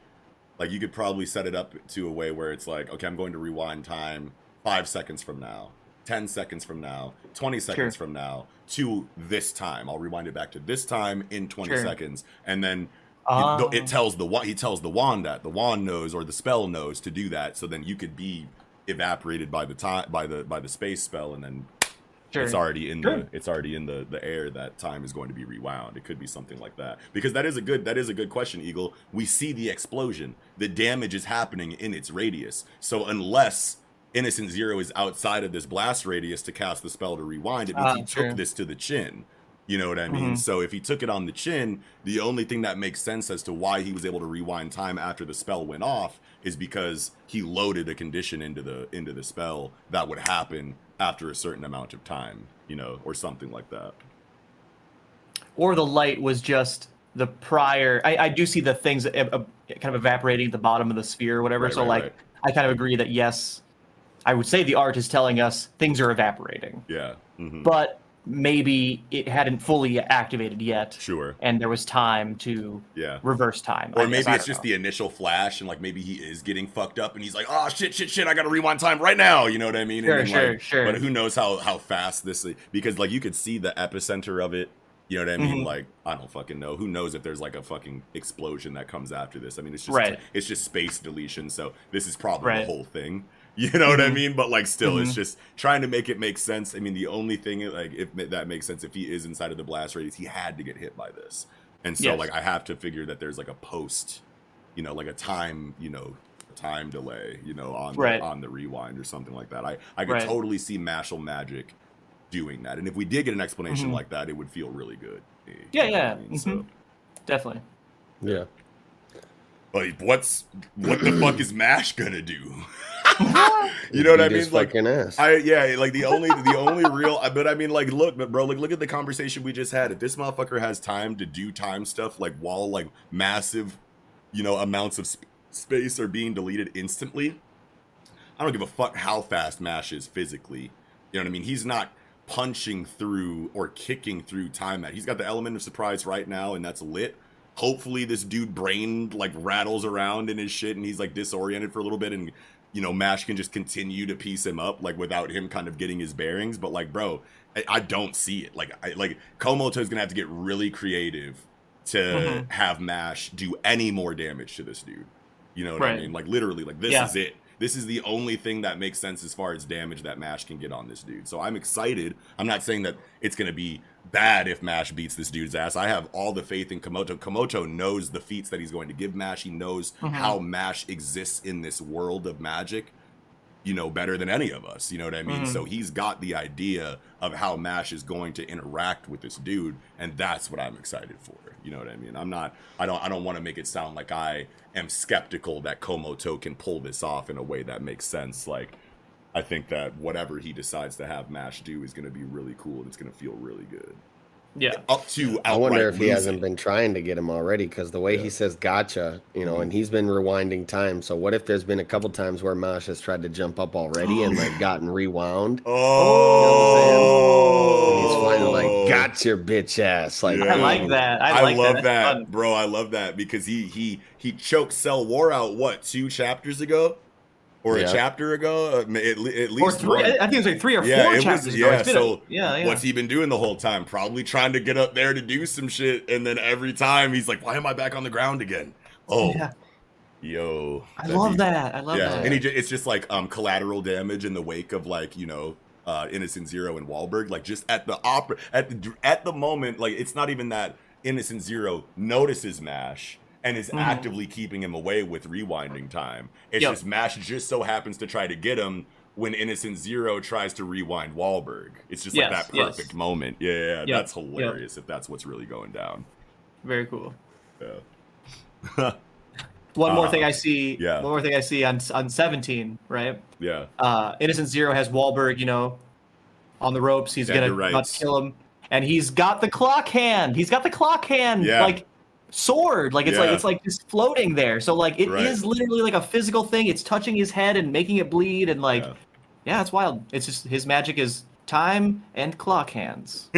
like you could probably set it up to a way where it's like okay, I'm going to rewind time five seconds from now, ten seconds from now, twenty seconds Sure. from now to this time. I'll rewind it back to this time in twenty Sure. seconds, and then. Oh. It, it tells the he tells the wand that the wand knows or the spell knows to do that, so then you could be evaporated by the time by the by the space spell, and then sure. it's already in Sure. the it's already in the the air that time is going to be rewound it could be something like that because that is a good that is a good question eagle we see the explosion the damage is happening in its radius so unless innocent zero is outside of this blast radius to cast the spell to rewind it means Ah, he took this to the chin you know what I mean? Mhm. So if he took it on the chin, the only thing that makes sense as to why he was able to rewind time after the spell went off is because he loaded a condition into the into the spell that would happen after a certain amount of time, you know, or something like that. or the light was just the prior. I, I do see the things kind of evaporating at the bottom of the sphere or whatever. Right, so right, like, right. I kind of agree that yes, I would say the art is telling us things are evaporating. Yeah. hmm But maybe it hadn't fully activated yet. Sure. And there was time to Yeah. reverse time. Or guess, maybe I it's just know. the initial flash, and like maybe he is getting fucked up, and he's like, "Oh shit, shit, shit! I got to rewind time right now." You know what I mean? Sure, sure, like, sure. But who knows how how fast this? is Because like you could see the epicenter of it. You know what I mean? Mhm. Like I don't fucking know. Who knows if there's like a fucking explosion that comes after this? I mean, it's just Right. it's just space deletion. So this is probably Right. the whole thing. (laughs) You know what I Mhm. mean? But like, still, it's Mhm. just trying to make it make sense. I mean, the only thing like if that makes sense, if he is inside of the blast radius, he had to get hit by this, and so Yes. like I have to figure that there's like a post, you know, like a time, you know, time delay, you know, on Right. the, on the rewind or something like that. I I could Right. totally see Mashle Magic doing that, and if we did get an explanation Mhm. like that, it would feel really good. You Yeah, know I yeah. mean? So- mhm. Definitely. Yeah. But what's what the fuck is Mash gonna do? (laughs) (laughs) you know what I mean? Like, ass. I yeah, like the only the only real. But I mean, like, look, but bro, like, look at the conversation we just had. If this motherfucker has time to do time stuff, like while like massive, you know, amounts of sp- space are being deleted instantly, I don't give a fuck how fast Mash is physically. You know what I mean? He's not punching through or kicking through time. That he's got the element of surprise right now, and that's lit. Hopefully, this dude brain like rattles around in his shit, and he's like disoriented for a little bit, and you know, Mash can just continue to piece him up, like without him kind of getting his bearings. But like, bro, I, I don't see it. Like, I, like Komoto is gonna have to get really creative to Mhm. have Mash do any more damage to this dude. You know what I mean? Like, literally, like this Yeah. is it. This is the only thing that makes sense as far as damage that Mash can get on this dude. So I'm excited. I'm not saying that it's gonna be bad if Mash beats this dude's ass. I have all the faith in Komoto. Komoto knows the feats that he's going to give Mash. He knows Mhm. how Mash exists in this world of magic, you know, better than any of us. You know what I mean? Mhm. So he's got the idea of how Mash is going to interact with this dude, and that's what I'm excited for. You know what I mean? I'm not I don't I don't want to make it sound like I am skeptical that Komoto can pull this off in a way that makes sense. Like I think that whatever he decides to have Mash do is going to be really cool and it's going to feel really good. Yeah. Up to I wonder outright if he hasn't been trying to get him already because the way he says "gotcha," you know, and mm-hmm. he's been rewinding time. So what if there's been a couple times where Mash has tried to jump up already and like gotten rewound? (gasps) Oh, And he's finally like, oh. "Got your bitch ass!" Like I like oh. that. I, I, like love that. that, bro. I love that because he he he choked Cell War out what two chapters ago, or Yeah. a chapter ago, uh, at, at least Or three. one. I think it was like three or Yeah, four it chapters was. ago. Yeah, It's a- so yeah, yeah. what's he been doing the whole time? Probably trying to get up there to do some shit, and then every time he's like, "Why am I back on the ground again?" Oh, Yeah. yo, I love be- that. I love yeah, that. and he ju- it's just like um collateral damage in the wake of like you know uh Innocent Zero and Wahlberg, like just at the opera at the at the moment, like it's not even that Innocent Zero notices Mash and is Mhm. actively keeping him away with rewinding time. It's Yep. just Mash just so happens to try to get him when Innocent Zero tries to rewind Wahlberg. It's just like Yes, that yes. perfect moment. Yeah, yeah, yeah, Yep, that's yep. hilarious if that's what's really going down. Very cool. Yeah. (laughs) One more Uh, thing I see. yeah. One more thing I see on on 17, right? yeah. Uh, Innocent Zero has Wahlberg, you know, on the ropes. He's Yeah, gonna right. kill him, and he's got the clock hand. He's got the clock hand, Yeah. like sword. Like it's like it's like just floating there. So like it is Right. literally like a physical thing. It's touching his head and making it bleed, and like Yeah. yeah, it's wild. It's just his magic is time and clock hands. (laughs)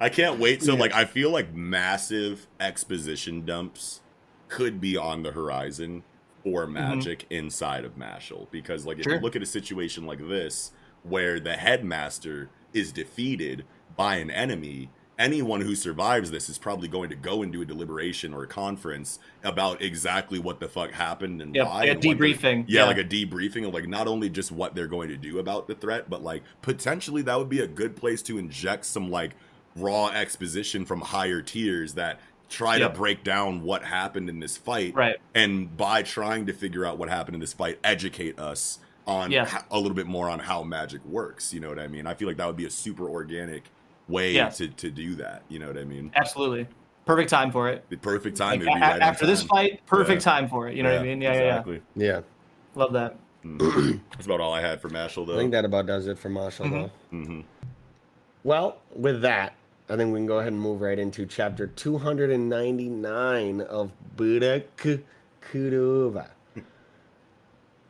I can't wait. So, like, I feel like massive exposition dumps could be on the horizon for mm-hmm. Magic inside of Mashle. Because, like, if you look at a situation like this, where the headmaster is defeated by an enemy, anyone who survives this is probably going to go into a deliberation or a conference about exactly what the fuck happened and Yep, why. like a and debriefing, Yeah, yeah. like a debriefing of like not only just what they're going to do about the threat, but like potentially that would be a good place to inject some like raw exposition from higher tiers that try Yep. to break down what happened in this fight. Right. And by trying to figure out what happened in this fight, educate us on Yeah. a little bit more on how magic works. You know what I mean? I feel like that would be a super organic way Yeah. to, to do that. You know what I mean? Absolutely, perfect time for it. The perfect time. Like, it a- right after this time. fight, perfect Yeah. time for it. You know what I mean? Yeah, yeah, exactly. Yeah, yeah. Love that. Mhm. (clears throat) That's about all I had for Mashle, though. I think that about does it for Mashle Mhm. though. hmm Well, with that, I think we can go ahead and move right into chapter 299 of Black Clover.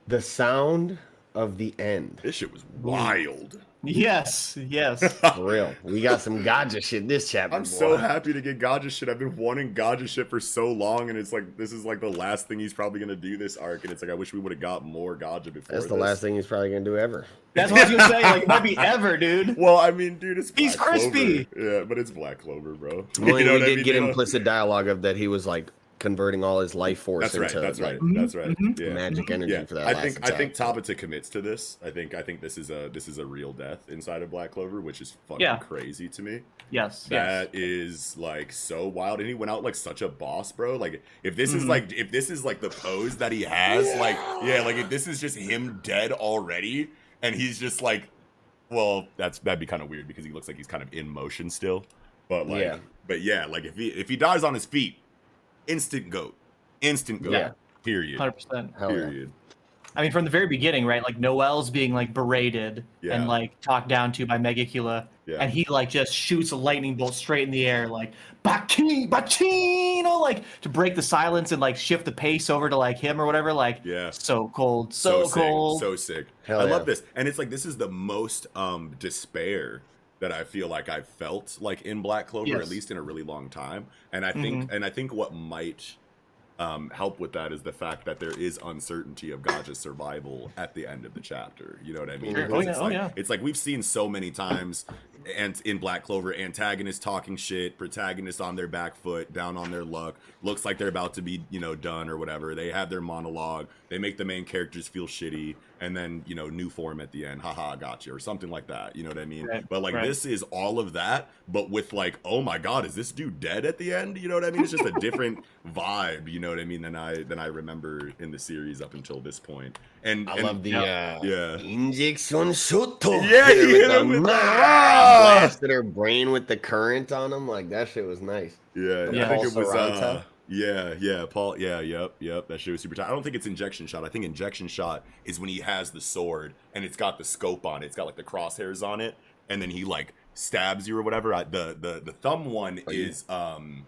The sound of the end. This shit was wild. Yes, yes. (laughs) For real. We got some (laughs) Gaja shit this chapter. I'm boy. so happy to get Gaja shit. I've been wanting Gaja shit for so long, and it's like this is like the last thing he's probably gonna do this arc, and it's like I wish we would have got more Gaja before. That's the this. last thing he's probably gonna do ever. That's what I was gonna say. Like, it might be (laughs) ever, dude. Well, I mean, dude, it's He's crispy. Clover. Yeah, but it's Black Clover, bro. I mean, You know we what I did mean? get You know? implicit dialogue of that he was like converting all his life force That's right. into That's right. like That's right. Yeah. magic energy Yeah, for that I last think I think Tabata commits to this. I think I think this is a this is a real death inside of Black Clover, which is fucking Yeah. crazy to me. Yes, yes. That is like so wild, and he went out like such a boss, bro. Like if this Mm-hmm. is like if this is like the pose that he has, like yeah, like if this is just him dead already, and he's just like, well, that's that'd be kind of weird because he looks like he's kind of in motion still. But like, Yeah. but yeah, like if he if he dies on his feet, instant goat, instant goat. Yeah. Period. Hundred percent. Hell yeah. Period. I mean, from the very beginning, right? Like Noelle's being like berated Yeah. and like talked down to by Megicula, Yeah. and he like just shoots a lightning bolt straight in the air, like Baki, Bachino, like to break the silence and like shift the pace over to like him or whatever. Like, Yeah. so cold, so, sick, cold. so sick. Hell I yeah. love this, and it's like this is the most um despair that I feel like I've felt like in Black Clover, Yes. at least in a really long time. And I think, Mm-hmm. and I think what might um, help with that is the fact that there is uncertainty of Gaja's survival at the end of the chapter. You know what I mean? Sure. Oh, yeah, it's oh, like, yeah. It's like we've seen so many times, and in Black Clover, antagonists talking shit, protagonists on their back foot, down on their luck. Looks like they're about to be, you know, done or whatever. They have their monologue. They make the main characters feel shitty, and then you know, new form at the end. Haha, got you, or something like that. You know what I mean? Right, But like right. this is all of that, but with like, oh my god, is this dude dead at the end? You know what I mean? It's just a different (laughs) vibe. You know what I mean? Than I than I remember in the series up until this point. And I and- love the uh, yeah. injection shoto. (laughs) Yeah, Hit you hit him with the- (laughs) blasted her brain with the current on him. Like that shit was nice. Yeah, Yeah. I think it was. Uh, Serrata? Yeah, yeah, Paul. Yeah, yep, yep. That shit was super tight. I don't think it's injection shot. I think injection shot is when he has the sword and it's got the scope on it. It's got like the crosshairs on it, and then he like stabs you or whatever. I, the the the thumb one Oh, is um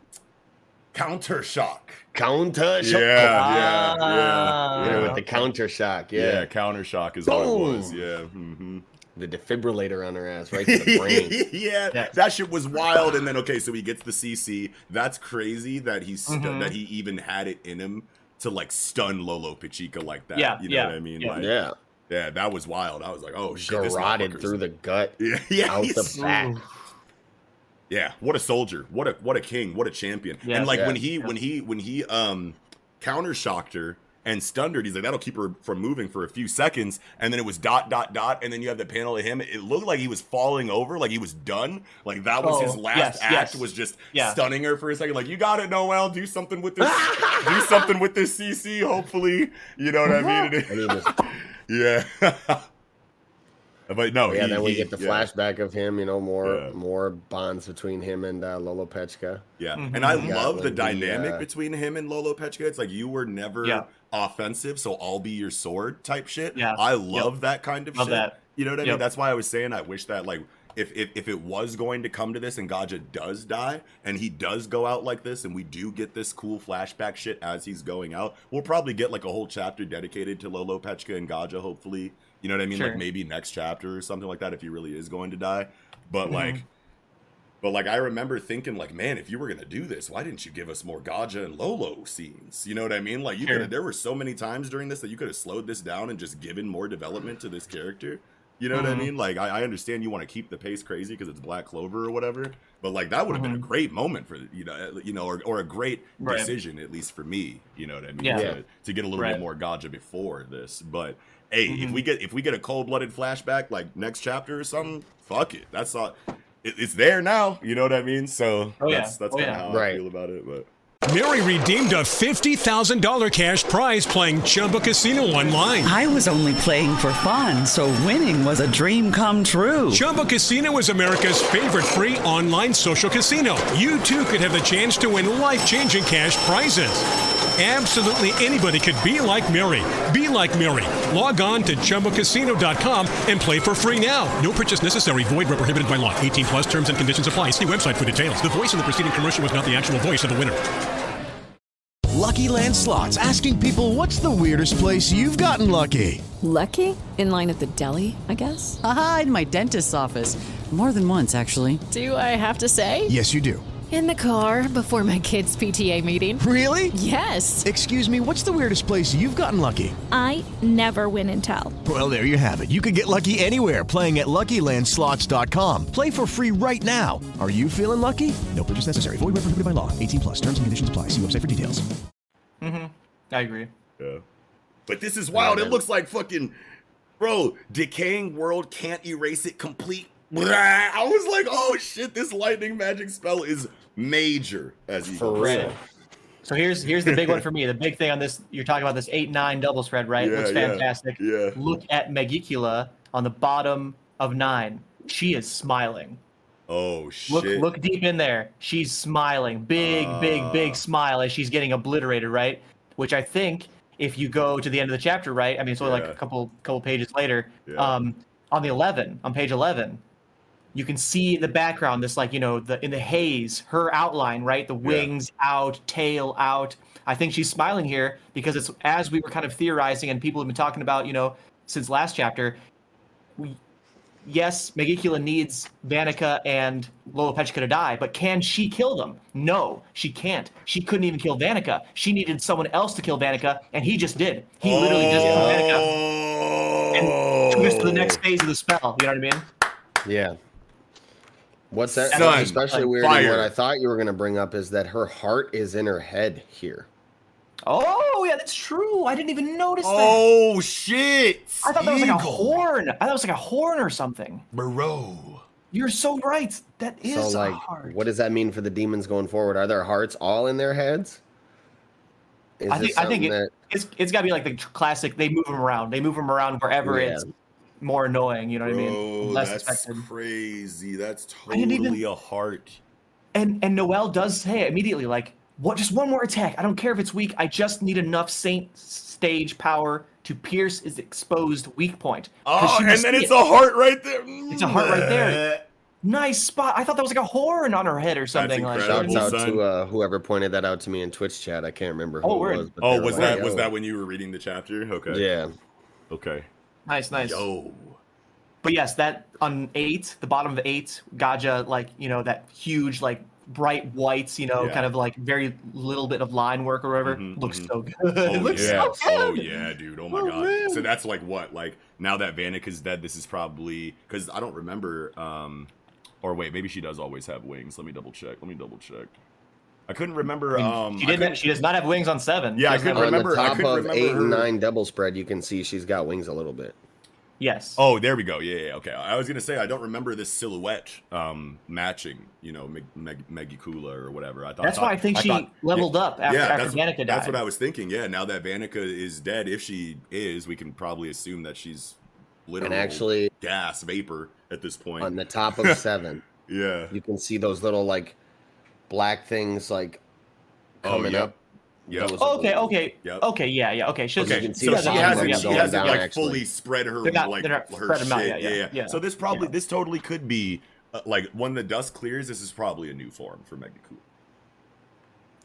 counter shock. Counter shock. yeah, Ah. yeah, Yeah, yeah. with the counter shock. Yeah, Yeah. counter shock is what it was. Boom. Yeah. hmm The defibrillator on her ass right to the (laughs) brain. yeah, Yes. that shit was wild. And then okay, so he gets the CC. That's crazy that he stu- Mhm. that he even had it in him to like stun Lolo Pechka like that. Yeah, you know yeah, what I mean? yeah. Like, yeah. yeah, that was wild. I was like, oh shit, this Garroted through the (laughs) gut. yeah, yeah, Out the back. yeah. What a soldier! What a what a king! What a champion! Yes, and like when yes, he when he when he um counter shocked her and stunned her, he's like that'll keep her from moving for a few seconds, and then it was dot dot dot, and then you have the panel of him. It looked like he was falling over, like he was done, like that was Oh, his last yes, act yes. was just Yeah. stunning her for a second. Like you got it, Noelle. Do something with this. do something with this CC. Hopefully, you know what I mean. (laughs) And yeah. (laughs) but no, yeah, he- then we he- get the yeah. flashback of him, you know, more Yeah. more bonds between him and uh, Lolo Pechka. Yeah, Mhm. and I Yeah, love the like the, dynamic uh, between him and Lolo Pechka. It's like you were never Yeah. Offensive, so I'll be your sword type shit. Yeah. I love that kind of Love shit. that. You know what I mean? That's why I was saying I wish that like if, if if it was going to come to this and Gaja does die and he does go out like this and we do get this cool flashback shit as he's going out, we'll probably get like a whole chapter dedicated to Lolo Pechka and Gaja, hopefully. You know what I mean? Sure. Like maybe next chapter or something like that if he really is going to die. But Mhm. like but like I remember thinking, like, man, if you were gonna do this, why didn't you give us more Gaja and Lolo scenes? You know what I mean? Like you Sure. could there were so many times during this that you could have slowed this down and just given more development to this character. You know what I Mhm. mean? Like I, I understand you want to keep the pace crazy because it's Black Clover or whatever, but like that would have been a Mhm. great moment for you know you know or, or a great Right. decision at least for me. You know what I mean? Yeah. To, to get a little Right. bit more Gaja before this, but. Hey, if Mhm. we get if we get a cold blooded flashback like next chapter or something, fuck it. That's all it, it's there now. You know what I mean? So Oh, yeah. that's that's Oh, kind of yeah. how I feel about it. But Mary redeemed a $50,000 cash prize playing Chumba Casino online. I was only playing for fun, so winning was a dream come true. Chumba Casino is America's favorite free online social casino. You too could have the chance to win life changing cash prizes. Absolutely anybody could be like Mary. Be like Mary. Log on to ChumbaCasino.com and play for free now. No purchase necessary. Void where prohibited by law. 18 plus terms and conditions apply. See website for details. The voice in the preceding commercial was not the actual voice of the winner. Lucky Land Slots asking people what's the weirdest place you've gotten lucky? Lucky? In line at the deli, I guess? Aha, in my dentist's office. More than once, actually. Do I have to say? Yes, you do. In the car before my kids' PTA meeting. Really? Yes. Excuse me, what's the weirdest place you've gotten lucky? I never win and tell. Well, there you have it. You can get lucky anywhere playing at LuckyLandSlots.com. Play for free right now. Are you feeling lucky? No purchase necessary. Void where prohibited by law. 18 plus. Terms and conditions apply. See website for details. Mm-hmm. I agree. Yeah. But this is wild. It looks like fucking, bro. Decaying world can't erase it complete. I was like, oh shit, this lightning magic spell is major. As you For Right. So here's here's the big one (laughs) for me. The big thing on this, you're talking about this eight nine double spread, right? Yeah, Looks fantastic. yeah. Look at Megicula on the bottom of nine. She is smiling. Oh shit. Look look deep in there. She's smiling. Big, big, Ah. big smile as she's getting obliterated, right? Which I think if you go to the end of the chapter, right? I mean it's only like a couple couple pages later. Yeah. Um on the eleven, on page eleven, you can see in the background this like, you know, the in the haze, her outline, right? The wings out, tail out. I think she's smiling here because it's as we were kind of theorizing and people have been talking about, you know, since last chapter, we yes, Megicula needs Vanica and Lolo Pechka to die, but can she kill them? No, she can't. She couldn't even kill Vanica. She needed someone else to kill Vanica, and he just did. He literally just killed Vanica and us to the next oh. phase of the spell. You know what I mean? Yeah. What's that? Son, what's especially like weird, and what I thought you were going to bring up is that her heart is in her head here. Oh yeah, that's true. I didn't even notice that. Oh shit. I thought that was like a horn. I thought it was like a horn or something. Moreau. You're so right. That is so, a like, heart. what does that mean for the demons going forward? Are their hearts all in their heads? Is I think I think something it, it's it's got to be like the classic. They move them around. They move them around wherever Yeah. it's more annoying. You know what I mean? Bro, Less that's expected. crazy. That's I didn't totally even- a heart. And and Noelle does say immediately like, what? Just one more attack. I don't care if it's weak. I just need enough Saint stage power to pierce his exposed weak point. 'Cause Oh, and then it's it. a heart right there. It's a heart right there. nice spot. I thought that was like a horn on her head or something. Like incredible. Shouts out son. to uh, whoever pointed that out to me in Twitch chat. I can't remember who Oh, it was. but Oh, was like, that was that when you were reading the chapter? Okay. Yeah. Okay. Nice, nice. Yo. But yes, that on eight, the bottom of eight, Gaja, like you know that huge like bright whites, you know, Yeah. kind of like very little bit of line work or whatever, Mhm, looks mhm. so good. Oh (laughs) it looks yeah. so good. Oh yeah, dude. Oh my Oh, god. man. So that's like what? Like now that Vanica is dead, this is probably because I don't remember. um Or wait, maybe she does always have wings. Let me double check. Let me double check. I couldn't remember. um she did. couldn't- She does not have wings on seven. Yeah, I couldn't have- On remember- the I top couldn't of remember eight and nine double spread, you can see she's got wings a little bit. Yes. Oh, there we go. Yeah, yeah, okay. I was gonna say I don't remember this silhouette um matching. You know, Meg, Meg, Megicula or whatever. I thought That's why I think she thought- leveled up after, after that's, Vanica died. That's what I was thinking. Yeah, now that Vanica is dead, if she is, we can probably assume that she's literally actually- gas vapor at this point. On the top of (laughs) seven, yeah. you can see those little like black things like Oh, coming yep. up. Yeah. Oh, okay, okay, Yep. okay, yeah, yeah, okay. She, Okay, you can see so she hasn't, of she hasn't down, like actually. fully spread her not- like her spread 'em out shit. yeah, yeah, yeah, yeah. So this probably Yeah. this totally could be uh, like when the dust clears. This is probably a new form for Megacoo.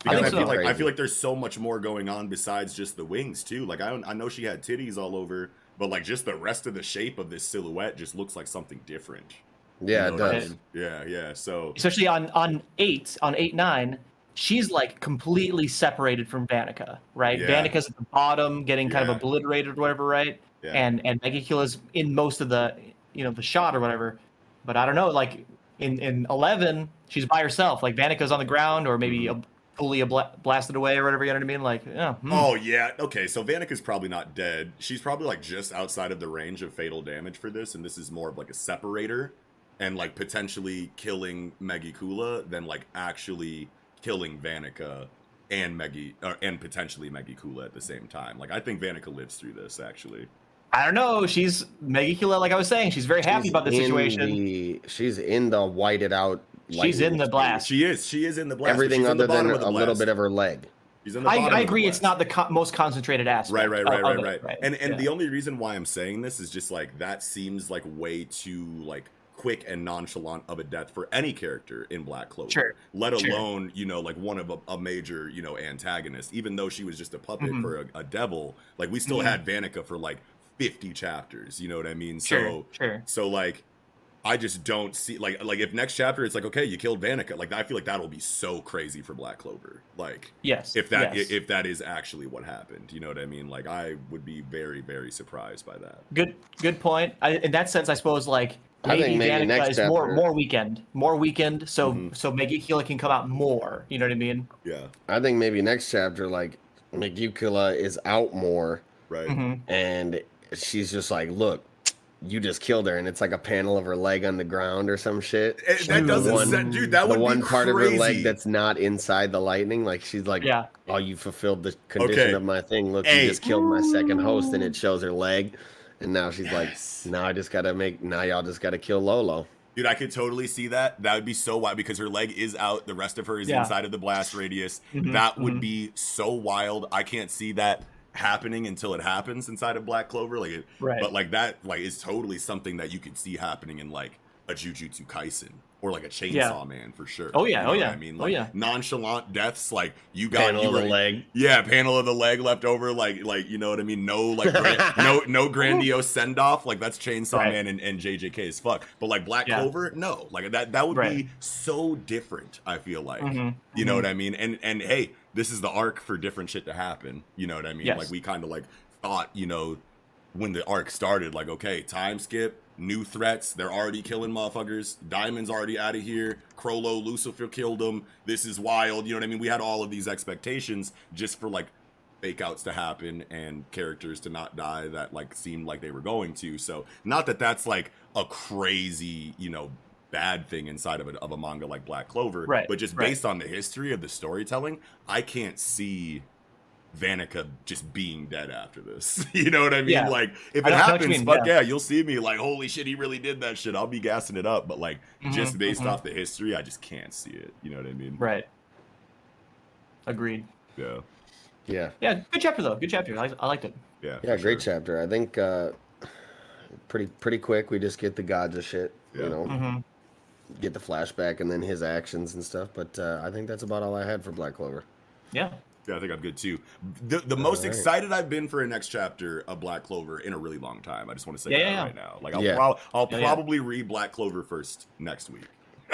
I Because I, think feel so. like I feel like there's so much more going on besides just the wings too. Like I don't, I know she had titties all over, but like just the rest of the shape of this silhouette just looks like something different. Yeah, You it know what I does. mean? Yeah, yeah. So especially on on eight, on eight nine, she's like completely separated from Vanica, right? Yeah. Vanica's at the bottom, getting kind Yeah. of obliterated or whatever, right? Yeah. And and Megicula's in most of the you know the shot or whatever. But I don't know, like in in eleven, she's by herself. Like Vanica's on the ground, or maybe Mm-hmm. a, fully abla- blasted away or whatever. You know what I mean? Like, yeah. hmm. Oh yeah, okay. So Vanica's probably not dead. She's probably like just outside of the range of fatal damage for this, and this is more of like a separator, and like potentially killing Megicula than like actually killing Vanica and Megi or, and potentially Megicula at the same time. Like I think Vanica lives through this actually. I don't know. She's Megicula, like I was saying, she's very happy She's about the situation. the- she's in the whited out. She's in the blast. She is. She is in the blast. but Everything she's the other than bottom of the a little bit of her leg. She's in the I, I of the agree. It's not the co- most concentrated aspect. Right, right, of- right, of right, it, right. And and yeah. the only reason why I'm saying this is just like that seems like way too like quick and nonchalant of a death for any character in Black Clover. Sure. Let Sure. alone, you know, like one of a, a major, you know, antagonist. Even though she was just a puppet Mhm. for a, a devil, like we still Mhm. had Vanica for like 50 chapters. You know what I mean? Sure, So sure. so like I just don't see like like if next chapter it's like okay you killed Vanica like I feel like that'll be so crazy for Black Clover like Yes, if that yes. if that is actually what happened you know what I mean like I would be very very surprised by that Good, good point. I, in that sense, I suppose like I think maybe maybe Vanica next is more chapter- more weekend, more weekend. So Mhm. so Megicula can come out more. You know what I mean? yeah I think maybe next chapter, like Megicula is out more, right Mhm. and she's just like, "Look, you just killed her," and it's like a panel of her leg on the ground or some shit. Eh, that doesn't one- sen- dude that the would one be part of her leg that's not inside the lightning, like she's like, Yeah. "Oh, you fulfilled the condition Okay. of my thing. Look, Hey. you just killed my second host," and it shows her leg, and now she's Yes. like, "Now I just gotta make. Now y'all just gotta kill Lolo." Dude, I could totally see that. That would be so wild because her leg is out. The rest of her is Yeah. inside of the blast radius. Mhm, that would mhm. be so wild. I can't see that happening until it happens inside of Black Clover. Like, it, Right. but like that, like is totally something that you could see happening in like a Jujutsu Kaisen or like a Chainsaw Yeah. Man for sure. Oh, yeah, You oh, know what yeah, I mean, oh, like yeah. nonchalant deaths. Like you got Panel you of the were- leg. yeah, panel of the leg left over, like like you know what I mean. No like (laughs) no no grandiose send off, like that's Chainsaw Right. Man and, and JJK as fuck. But like Black Yeah. Clover, no, like that that would Right. be so different. I feel like Mhm, you know mhm. what I mean. And and hey, this is the arc for different shit to happen. You know what I mean? Yes. Like we kind of like thought, you know, when the arc started, like okay, time skip. New threats. They're already killing motherfuckers. Diamond's already out of here. Crollo, Lucifer killed him. This is wild. You know what I mean? We had all of these expectations just for like fake outs to happen and characters to not die that like seemed like they were going to. So not that that's like a crazy, you know, bad thing inside of a, of a manga like Black Clover, Right, but just right. based on the history of the storytelling, I can't see Vanica just being dead after this. (laughs) you know what I mean? Yeah. Like if it know- I know what you happens, mean, fuck yeah. yeah. you'll see me like, holy shit, he really did that shit. I'll be gassing it up. But like just Mhm, based mhm. off the history, I just can't see it. You know what I mean? Right. Agreed. Yeah. Yeah, Yeah, good chapter though. Good chapter. I, I liked it. Yeah. yeah, great sure. chapter. I think uh pretty pretty quick. We just get the gods of shit, Yeah. you know. hmm get the flashback and then his actions and stuff. But uh, I think that's about all I had for Black Clover. Yeah. Yeah, I think I'm good too. The the most right. excited I've been for a next chapter of Black Clover in a really long time. I just want to say Yeah, that yeah, yeah. right now. Like I'll Yeah. prob- I'll Yeah, yeah. probably read Black Clover first next week.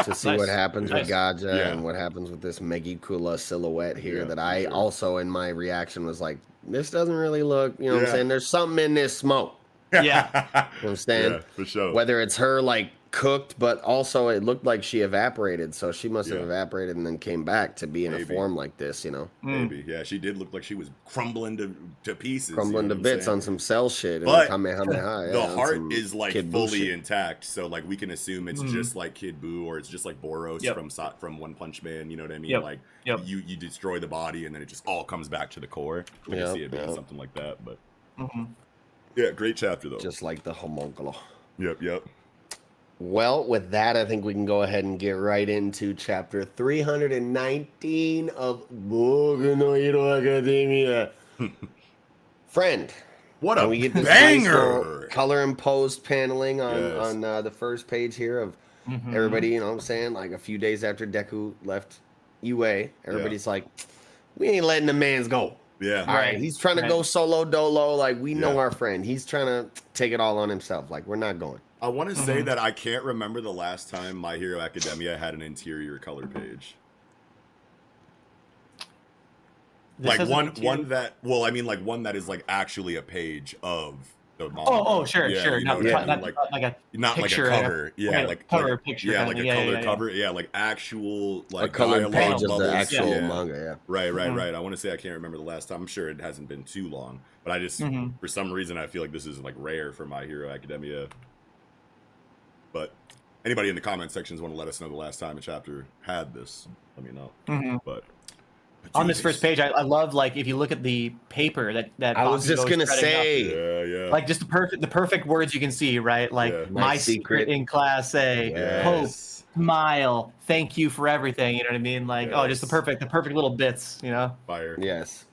To see Nice. what happens Nice. with Gaja Yeah. and what happens with this Megicula silhouette here Yeah, that I sure. also in my reaction was like, this doesn't really look, you know what I'm saying? There's something in this smoke. Yeah. You know what I'm saying? (laughs) yeah, for sure. Whether it's her like cooked, but also it looked like she evaporated. So she must have evaporated and then came back to be in a form like this, you know? Mm. Maybe. Yeah, she did look like she was crumbling to, to pieces. you Crumbling know to bits saying? on some cell shit. But Kamehameha, (laughs) yeah, the on heart is like Kid fully shit. intact, so like we can assume it's Mhm. just like Kid Buu or it's just like Boros Yep. from from One Punch Man. You know what I mean? Yep. Like Yep. you you destroy the body and then it just all comes back to the core. I can Yep, see it being yep. something like that. But hmm yeah, great chapter though. Just like the homunculo. yep, yep. Well, with that, I think we can go ahead and get right into chapter 319 of Boku no Hero Academia. (laughs) Friend. What and a we get this nice banger! color imposed paneling on, Yes. on uh, the first page here of Mhm. everybody, you know what I'm saying? Like a few days after Deku left UA, everybody's like, we ain't letting the man's go. Yeah. All right, Right, he's trying to go solo dolo. Like, we know Yeah. our friend. He's trying to take it all on himself. Like, we're not going. I want to say Mhm. that I can't remember the last time My Hero Academia had an interior color page. This like one one that well, I mean like one that is like actually a page of the manga. Oh, oh, sure, Yeah, sure. you Not, know what I not, mean? not, like not like a not picture, like a cover. Yeah, okay, like cover like, picture Yeah, like a. Yeah, color yeah, yeah. cover. Yeah, like actual like a colored dialogue page of the actual Yeah. manga, yeah. Right, right, Mhm. right. I want to say I can't remember the last time. I'm sure it hasn't been too long, but I just Mhm. for some reason I feel like this is like rare for My Hero Academia. But anybody in the comment sections want to let us know the last time a chapter had this? Let me know. Mhm. But On this first page, I, I love like if you look at the paper that that I was just gonna spreading up, say, yeah, yeah, like just the perfect the perfect words you can see, right? Like Yeah. my, My secret. secret. in class A, hope, smile, thank you for everything. You know what I mean? Like oh, just the perfect the perfect little bits. You know? fire. yes.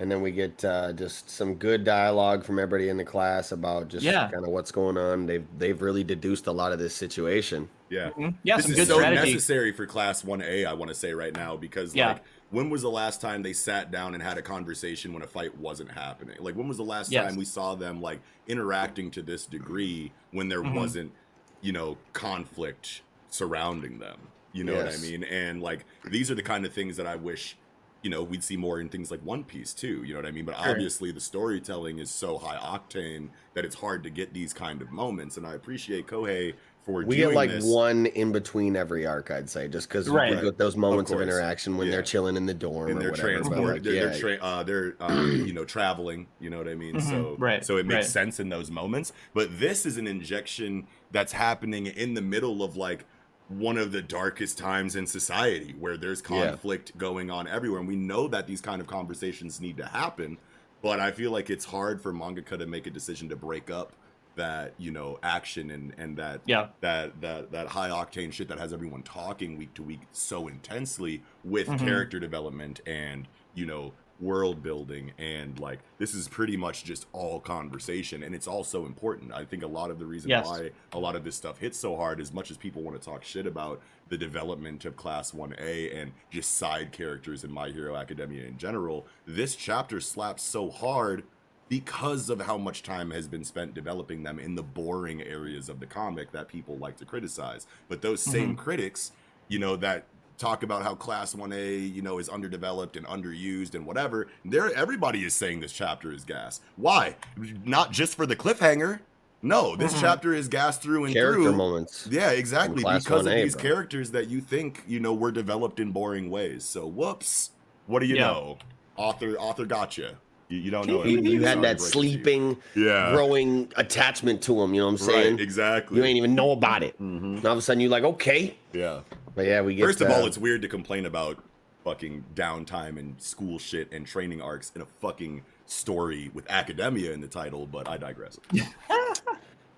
And then we get uh, just some good dialogue from everybody in the class about just Yeah. kind of what's going on. They've they've really deduced a lot of this situation. Yeah. Mhm. Yeah, this some is good so strategy. necessary for class 1A, I want to say right now, because Yeah. like when was the last time they sat down and had a conversation when a fight wasn't happening? Like when was the last Yes. time we saw them like interacting to this degree when there Mhm. wasn't, you know, conflict surrounding them? You know what I mean? And like these are the kind of things that I wish you know we'd see more in things like one piece too you know what i mean but Sure. obviously the storytelling is so high octane that it's hard to get these kind of moments and i appreciate kohei for We doing get like this. one in between every arc, I'd say, just because Right. we get those moments of, course. interaction when Yeah. they're chilling in the dorm and or they're whatever. transport like, they're, yeah, they're, tra- uh, they're um, (clears throat) you know traveling you know what i mean Mhm, so right, so it makes right. sense in those moments but this is an injection that's happening in the middle of like one of the darkest times in society where there's Yeah. conflict going on everywhere and we know that these kind of conversations need to happen but i feel like it's hard for mangaka to make a decision to break up that you know action and and that Yeah. that that that high octane shit that has everyone talking week to week so intensely with Mhm. character development and you know world building and like this is pretty much just all conversation and it's all so important i think a lot of the reason Yes. why a lot of this stuff hits so hard as much as people want to talk shit about the development of class 1a and just side characters in my hero academia in general this chapter slaps so hard because of how much time has been spent developing them in the boring areas of the comic that people like to criticize. But those same mm-hmm. critics, you know, that talk about how class 1A, you know, is underdeveloped and underused and whatever, there everybody is saying this chapter is gas. Why? Not just for the cliffhanger. No, this chapter is gas through and character through. moments. Yeah, exactly. Because of 1A, these bro. characters that you think, you know, were developed in boring ways. So whoops. What do you Yeah. know? Author author gotcha. You, you don't know You, it. you had that to break it to you. sleeping, Yeah. growing attachment to him. You know what I'm saying? Right, exactly. You ain't even know about it. Mhm. And all of a sudden, you're like, okay. Yeah. But yeah, we get. First of uh, all, it's weird to complain about fucking downtime and school shit and training arcs in a fucking story with academia in the title, but I digress. (laughs)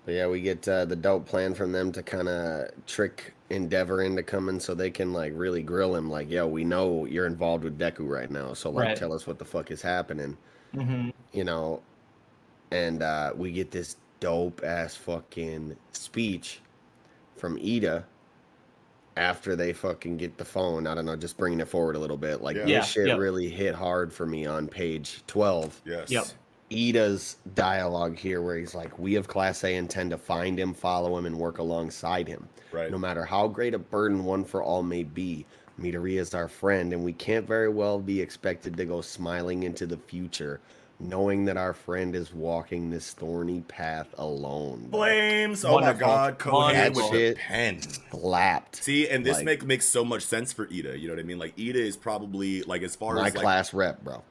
But yeah, we get uh, the dope plan from them to kind of trick Endeavor into coming so they can like really grill him. Like, yo, we know you're involved with Deku right now, so like, Right. tell us what the fuck is happening. hmm You know, and uh, we get this dope ass fucking speech from Ida after they fucking get the phone. I don't know, just bringing it forward a little bit. Like Yeah. this Yeah, shit yeah. really hit hard for me on page twelve. Yes. Yep. Ida's dialogue here, where he's like, "We of Class A intend to find him, follow him, and work alongside him. Right. No matter how great a burden one for all may be, Midori is our friend, and we can't very well be expected to go smiling into the future, knowing that our friend is walking this thorny path alone." bro. Flames. Oh Wonderful. my god, Kohei That with the shit pen. Slapped. See, and this Like- make makes so much sense for Ida. You know what I mean? Like Ida is probably like as far My as my class rep, bro.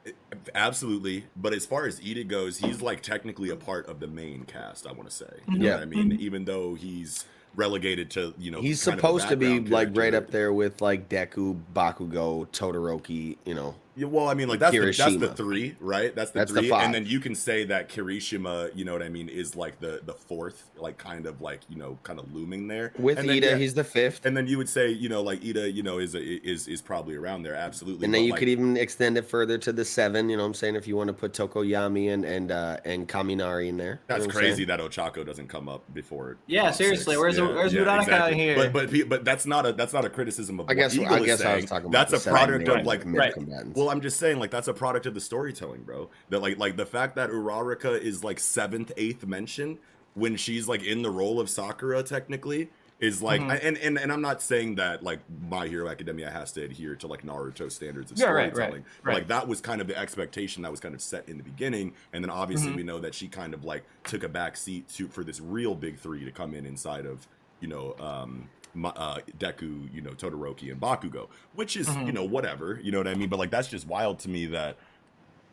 Absolutely, but as far as Ida goes, he's like technically a part of the main cast. I want to say, you know Yeah. what I mean. Mm-hmm. Even though he's relegated to, you know, He's kind of a supposed to be background like right up there with like Deku, Bakugo, Todoroki. You know, Yeah, well, I mean, like that's the, that's the three, right? That's the That's the three, five. and then you can say that Kirishima, you know what I mean, is like the the fourth, like kind of like you know, kind of looming there. with and then, Ida, yeah, he's the fifth. and then you would say, you know, like Ida, you know, is a, is is probably around there, absolutely. And then but, you like, could even extend it further to the seven. You know what I'm saying? If you want to put Tokoyami and and uh, and Kaminari in there. You That's know crazy that Ochako doesn't come up before. Yeah, seriously, six. where's- where's Uraraka here? But but but that's not a that's not a criticism of. I guess what Eagle I is guess I saying. was talking about That's the a product of like Right. Well, I'm just saying, like that's a product of the storytelling, bro. That like like the fact that Uraraka is like seventh, eighth mention when she's like in the role of Sakura, technically, is like, Mhm. and, and and I'm not saying that like My Hero Academia has to adhere to like Naruto standards of Yeah, right, right, storytelling. But, right. Like that was kind of the expectation that was kind of set in the beginning, and then obviously Mhm. we know that she kind of like took a back seat to for this real big three to come in inside of you know um uh, Deku, you know Todoroki and Bakugo, which is Mhm. you know whatever, you know what I mean. But like that's just wild to me that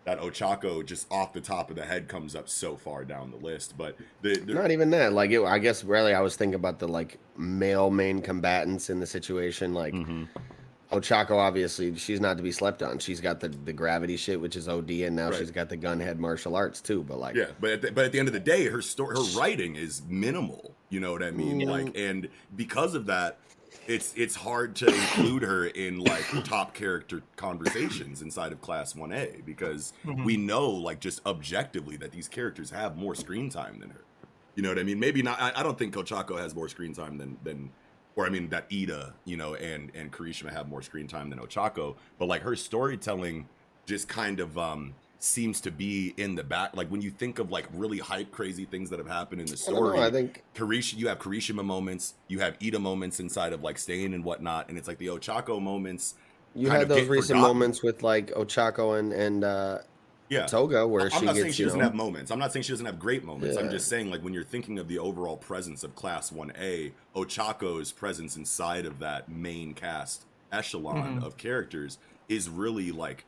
that Ochako just off the top of the head comes up so far down the list. But the, the Not even that. Like, it, I guess really, I was thinking about the like male main combatants in the situation. Like, Mm-hmm. Ochako, obviously, she's not to be slept on. She's got the the gravity shit, which is OD, and now Right. she's got the gunhead martial arts too. But like, yeah, but at the, but at the end of the day, her story, her writing is minimal. You know what I mean? Mm. Like, and because of that, it's it's hard to include her in like (coughs) top character conversations inside of Class One A because Mhm. we know like just objectively that these characters have more screen time than her. You know what I mean? Maybe not. I, I don't think Ochako has more screen time than than, or I mean that Ida, you know, and and Kirishima have more screen time than Ochako. But like her storytelling, just kind of um seems to be in the back. Like when you think of like really hype, crazy things that have happened in the I know, story. I think- Karish, you have Kirishima moments, you have Ida moments inside of like staying and whatnot, and it's like the Ochako moments. You kind had of those get recent forgotten. moments with like Ochako and and uh, yeah. Toga where I'm she not saying she doesn't know, have moments. I'm not saying she doesn't have great moments. I'm just saying like when you're thinking of the overall presence of Class 1A, Ochako's presence inside of that main cast echelon Mhm. of characters is really like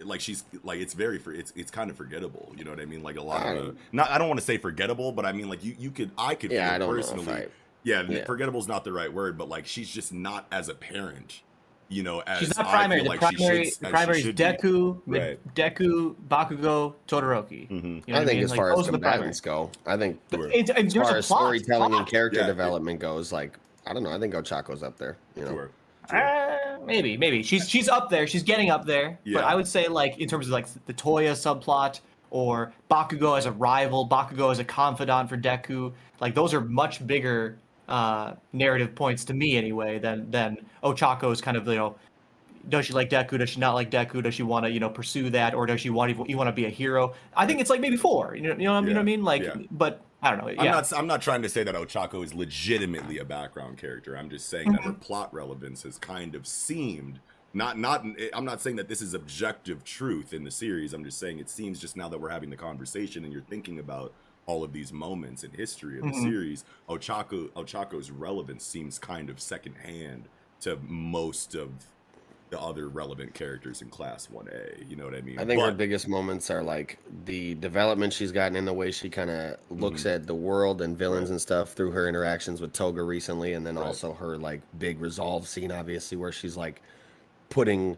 like she's like it's very for it's it's kind of forgettable. You know what I mean? Like a lot of the, Um, not I don't want to say forgettable, but I mean like you you could I could Yeah, feel I don't know if personally. I- yeah, yeah. forgettable is not the right word, but like she's just not as apparent. You know, as She's not I primary. feel The like primary, she should, the primary is should be. Deku, Mid- Right. Deku, Bakugo, Todoroki. Mhm. You know I what think mean? as Like, far as the primary. combatants go, I think But Sure. in, in as far of as plot, storytelling and character Yeah. development goes, like I don't know, I think Ochako's up there. You know, Sure. Uh, maybe, maybe she's she's up there. She's getting up there. Yeah. But I would say like in terms of like the Toya subplot or Bakugo as a rival, Bakugo as a confidant for Deku, like those are much bigger uh, narrative points to me anyway than than Ochako's kind of you know. Does she like Deku? Does she not like Deku? Does she want to, you know, pursue that, or does she want you want to be a hero? I think it's like maybe four. You know, you know, what I mean? you know what I mean? Like, yeah. but I don't know. I'm not. I'm not trying to say that Ochako is legitimately a background character. I'm just saying that her plot relevance has kind of seemed not. Not. I'm not saying that this is objective truth in the series. I'm just saying it seems just now that we're having the conversation and you're thinking about all of these moments in history of the Mhm. series. Ochako. Ochako's relevance seems kind of secondhand to most of the other relevant characters in Class 1A. You know what I mean? I think her biggest moments are like the development she's gotten in the way she kind of looks Mm-hmm. at the world and villains and stuff through her interactions with Toga recently, and then also her like big resolve scene, obviously, where she's like putting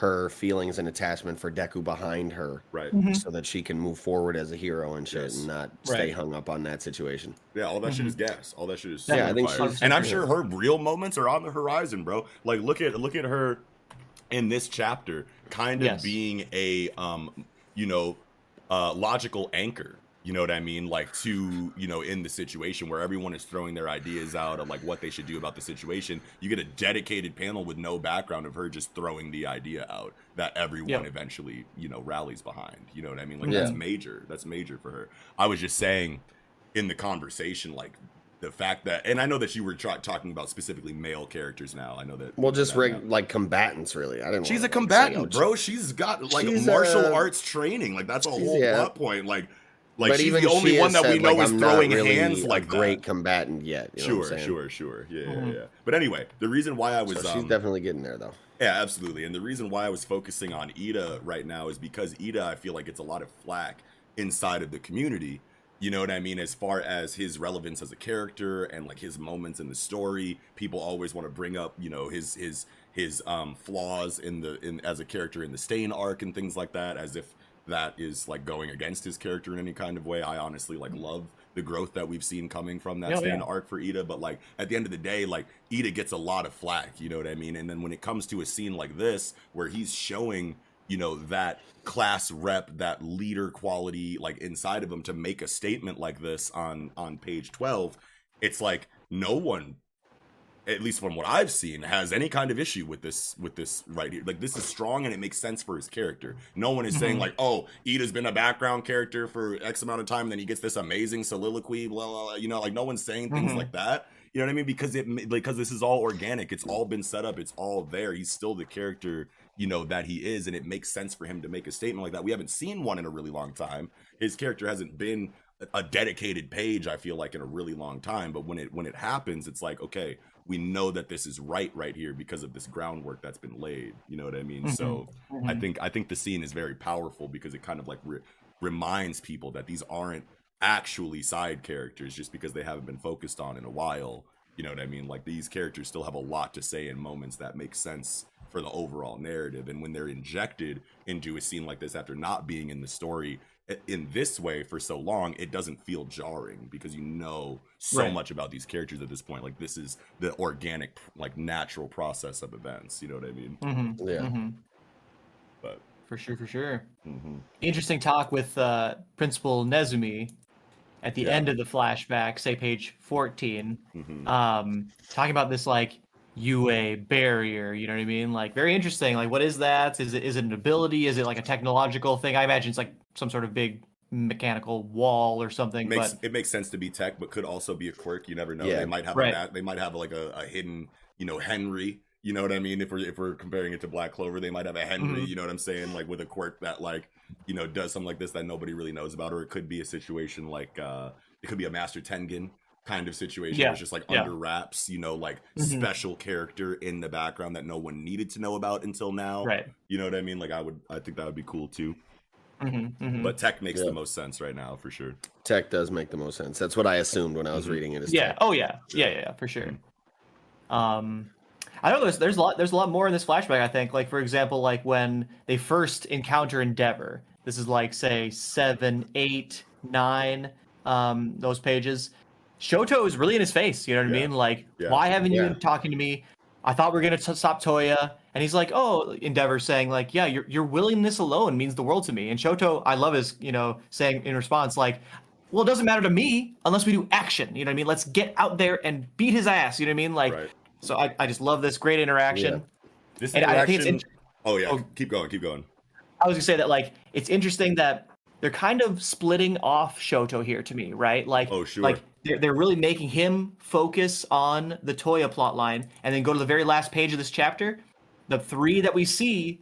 her feelings and attachment for Deku behind her, right. Mhm. so that she can move forward as a hero and shit, Yes. and not stay hung up on that situation. Yeah, all that shit is gas. All that shit is Mm-hmm. Yeah, I think she's- and I'm sure her real moments are on the horizon, bro. Like look at look at her in this chapter, kind of Yes. being a um, you know, uh, logical anchor. You know what I mean? Like to you know, in the situation where everyone is throwing their ideas out of like what they should do about the situation, you get a dedicated panel with no background of her just throwing the idea out that everyone Yep. eventually you know rallies behind. You know what I mean? Like Yeah. that's major. That's major for her. I was just saying in the conversation, like the fact that, and I know that you were tra- talking about specifically male characters now. I know that. Well, just that- reg- like combatants, really. I didn't. She's wanna, a combatant, oh, bro. She's got like She's, martial uh, arts training. Like that's a whole yeah. plot point. Like, like but she's even the only she one has that we know like, is I'm not throwing really hands a like great that. combatant yet. You know what Sure, I'm sure, sure. Yeah, Mhm. yeah, yeah. But anyway, the reason why I was So she's um, definitely getting there, though. yeah, absolutely. And the reason why I was focusing on Ida right now is because Ida, I feel like it's a lot of flack inside of the community. You know what I mean? As far as his relevance as a character and like his moments in the story, people always want to bring up, you know, his his his um flaws in the in as a character in the Stain arc and things like that, as if that is like going against his character in any kind of way. I honestly like love the growth that we've seen coming from that Stain yeah. arc for Ida, but like at the end of the day, like Ida gets a lot of flack, you know what I mean? And then when it comes to a scene like this, where he's showing, you know, that class rep, that leader quality, like inside of him to make a statement like this on on page twelve, it's like no one at least from what I've seen, has any kind of issue with this with this right here. Like this is strong and it makes sense for his character. No one is saying Mhm. like, oh, Ida's been a background character for X amount of time, and then he gets this amazing soliloquy, blah blah. blah. You know, like no one's saying things Mhm. like that. You know what I mean? Because it because this is all organic. It's all been set up. It's all there. He's still the character, you know, that he is, and it makes sense for him to make a statement like that. We haven't seen one in a really long time. His character hasn't been a dedicated page. I feel like in a really long time. But when it when it happens, it's like okay, we know that this is right right here because of this groundwork that's been laid. You know what I mean? So I Mhm. think I think the scene is very powerful because it kind of like re- reminds people that these aren't actually side characters just because they haven't been focused on in a while. You know what I mean? Like these characters still have a lot to say in moments that make sense for the overall narrative. And when they're injected into a scene like this after not being in the story, in this way for so long, it doesn't feel jarring because you know so Right. much about these characters at this point. Like this is the organic, like natural process of events. You know what I mean? Mhm, Yeah. mhm. But For sure, for sure. mhm. Interesting talk with uh, Principal Nezumi at the Yeah. end of the flashback, say page 14, Mhm. um, talking about this like UA barrier. You know what I mean? Like very interesting. Like what is that? Is it is it an ability? Is it like a technological thing? I imagine it's like some sort of big mechanical wall or something. makes but it makes sense to be tech, but could also be a quirk. You never know. Yeah. They might have Right. a, they might have like a, a hidden, you know, Henry. You know what I mean? If we're if we're comparing it to Black Clover, they might have a Henry. Mhm. You know what I'm saying? Like with a quirk that like you know does something like this that nobody really knows about, or it could be a situation like uh it could be a Master Tengen kind of situation. Yeah. Where it's just like Yeah. under wraps. You know, like Mhm. special character in the background that no one needed to know about until now. right. You know what I mean? Like I would, I think that would be cool too. hmm hmm But tech makes Yeah. the most sense right now for sure. Tech does make the most sense. That's what I assumed when I was Mhm. reading it. Is Yeah. tech. Oh yeah. Yeah. Yeah. yeah for sure. Um, I know there's there's a lot there's a lot more in this flashback. I think, like for example, like when they first encounter Endeavor. This is like say seven, eight, nine. Um, those pages. Shoto is really in his face. You know what I mean? Like, Yeah. why haven't you been talking to me? I thought we are gonna t- stop Toya, and he's like, "Oh, Endeavor saying like, yeah, your your willingness alone means the world to me." And Shoto, I love his, you know, saying in response like, "Well, it doesn't matter to me unless we do action." You know what I mean? Let's get out there and beat his ass. You know what I mean? Like, Right. so I, I just love this great interaction. This And I think it's interaction. oh yeah, oh. keep going, keep going. I was gonna say that like it's interesting that they're kind of splitting off Shoto here to me, right? Like, Oh, sure. like they're, they're really making him focus on the Toya plotline, and then go to the very last page of this chapter. The three that we see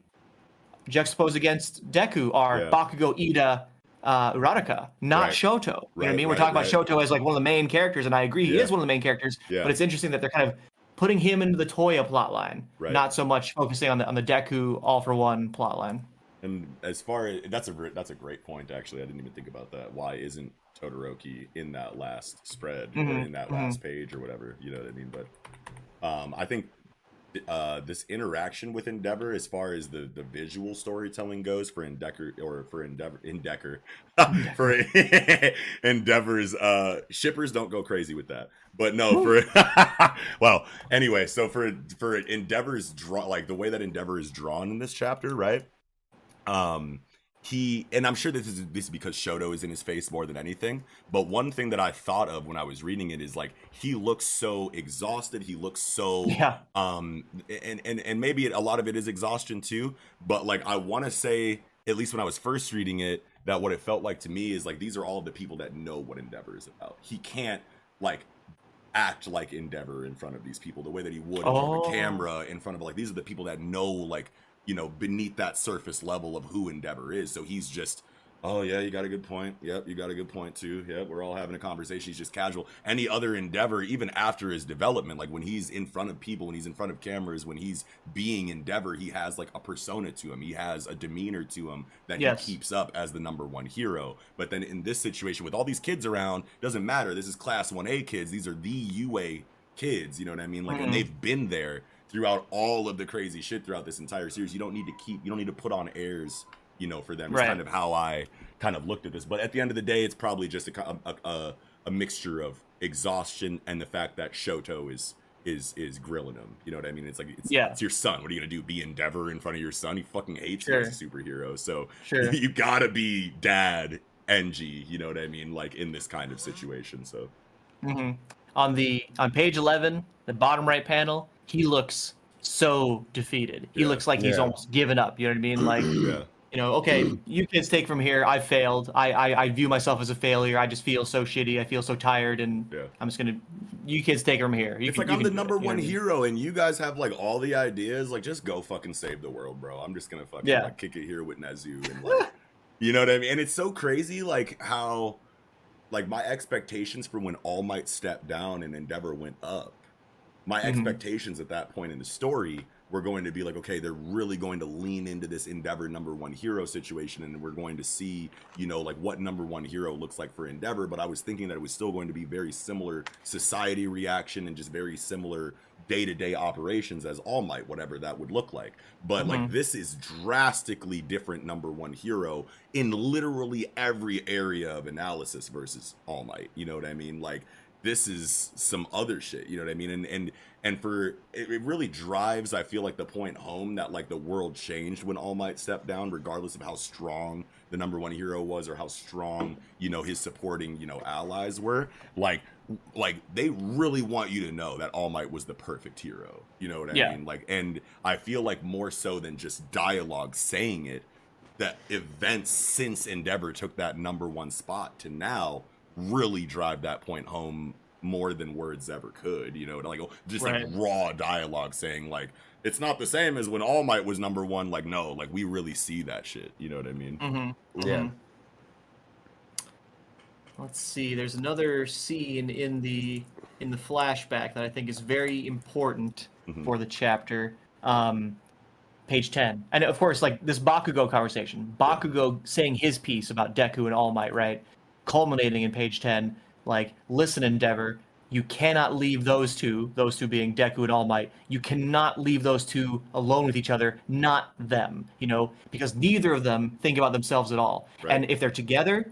juxtaposed against Deku are Yeah. Bakugo, Ida, uh, Uraraka, not Right. Shoto. You know what I Right, mean? We're right, talking right. about Shoto as like one of the main characters, and I agree he Yeah. is one of the main characters. Yeah. But it's interesting that they're kind of putting him into the Toya plotline, Right. not so much focusing on the on the Deku All for One plotline. And as far as that's a that's a great point actually. I didn't even think about that. Why isn't Todoroki in that last spread or Mhm, in that mhm. last page or whatever? You know what I mean? But um, I think uh, this interaction with Endeavor, as far as the the visual storytelling goes, for Endeavor or for Endeavor Endeavor (laughs) for (laughs) Endeavor's uh, shippers don't go crazy with that. But no, for (laughs) well, anyway, so for for Endeavor's draw, like the way that Endeavor is drawn in this chapter, right? Um, he and I'm sure this is this is because Shoto is in his face more than anything. But one thing that I thought of when I was reading it is like he looks so exhausted. He looks so Yeah. um and and and maybe it, a lot of it is exhaustion too. But like I want to say at least when I was first reading it that what it felt like to me is like these are all the people that know what Endeavor is about. He can't like act like Endeavor in front of these people the way that he would in front of Oh. a camera in front of like these are the people that know like you know beneath that surface level of who Endeavor is. So he's just oh yeah, you got a good point. Yep, you got a good point too. Yep, we're all having a conversation. He's just casual. Any other Endeavor, even after his development, like when he's in front of people, when he's in front of cameras, when he's being Endeavor, he has like a persona to him. He has a demeanor to him that Yes. he keeps up as the number one hero. But then in this situation, with all these kids around, doesn't matter. This is class 1A kids. These are the UA kids. You know what I mean? Like, Mhm. and they've been there throughout all of the crazy shit throughout this entire series. You don't need to keep, you don't need to put on airs, you know, for them. It's Right. kind of how I kind of looked at this. But at the end of the day, it's probably just a, a, a, a mixture of exhaustion and the fact that Shoto is is is grilling him. You know what I mean? It's like it's, Yeah. it's your son. What are you gonna do? Be Endeavor in front of your son? He fucking hates Sure. you as a superhero. So Sure. (laughs) you gotta be dad NG. You know what I mean? Like in this kind of situation. So hmm On the on page eleven, the bottom right panel, he looks so defeated. He Yeah. looks like he's Yeah. almost given up. You know what I mean? (clears throat) Like, yeah. you know, okay, (clears throat) you kids take from here. I failed. I, I I view myself as a failure. I just feel so shitty. I feel so tired, and Yeah. I'm just gonna. You kids take from here. You it's can- like you I'm the do it, number you know one what I mean? hero, and you guys have like all the ideas. Like, just go fucking save the world, bro. I'm just gonna fucking Yeah. like kick it here with Nezu, and like, (laughs) you know what I mean. And it's so crazy, like how, like my expectations for when All Might stepped down and Endeavor went up. My Mhm. expectations at that point in the story were going to be like, okay, they're really going to lean into this Endeavor number one hero situation, and we're going to see, you know, like what number one hero looks like for Endeavor. But I was thinking that it was still going to be very similar society reaction and just very similar day-to-day operations as All Might, whatever that would look like. But like Mhm. this is drastically different number one hero in literally every area of analysis versus All Might. You know what I mean? Like this is some other shit. You know what I mean? And and and for it, it really drives. I feel like the point home that like the world changed when All Might stepped down, regardless of how strong the number one hero was or how strong you know his supporting you know allies were. Like like they really want you to know that All Might was the perfect hero. You know what I Yeah. mean? Like, and I feel like more so than just dialogue saying it, that events since Endeavor took that number one spot to now really drive that point home more than words ever could. You know, like oh, just Right. like raw dialogue saying like it's not the same as when All Might was number one. Like, no, like we really see that shit. You know what I mean? Mm-hmm. Yeah. Let's see. There's another scene in the in the flashback that I think is very important Mhm. for the chapter. Um, page ten, and of course, like this Bakugo conversation, Bakugo saying his piece about Deku and All Might, right? Culminating in page ten, like, listen, Endeavor, you cannot leave those two, those two being Deku and All Might, you cannot leave those two alone with each other, not them, you know, because neither of them think about themselves at all. Right. And if they're together,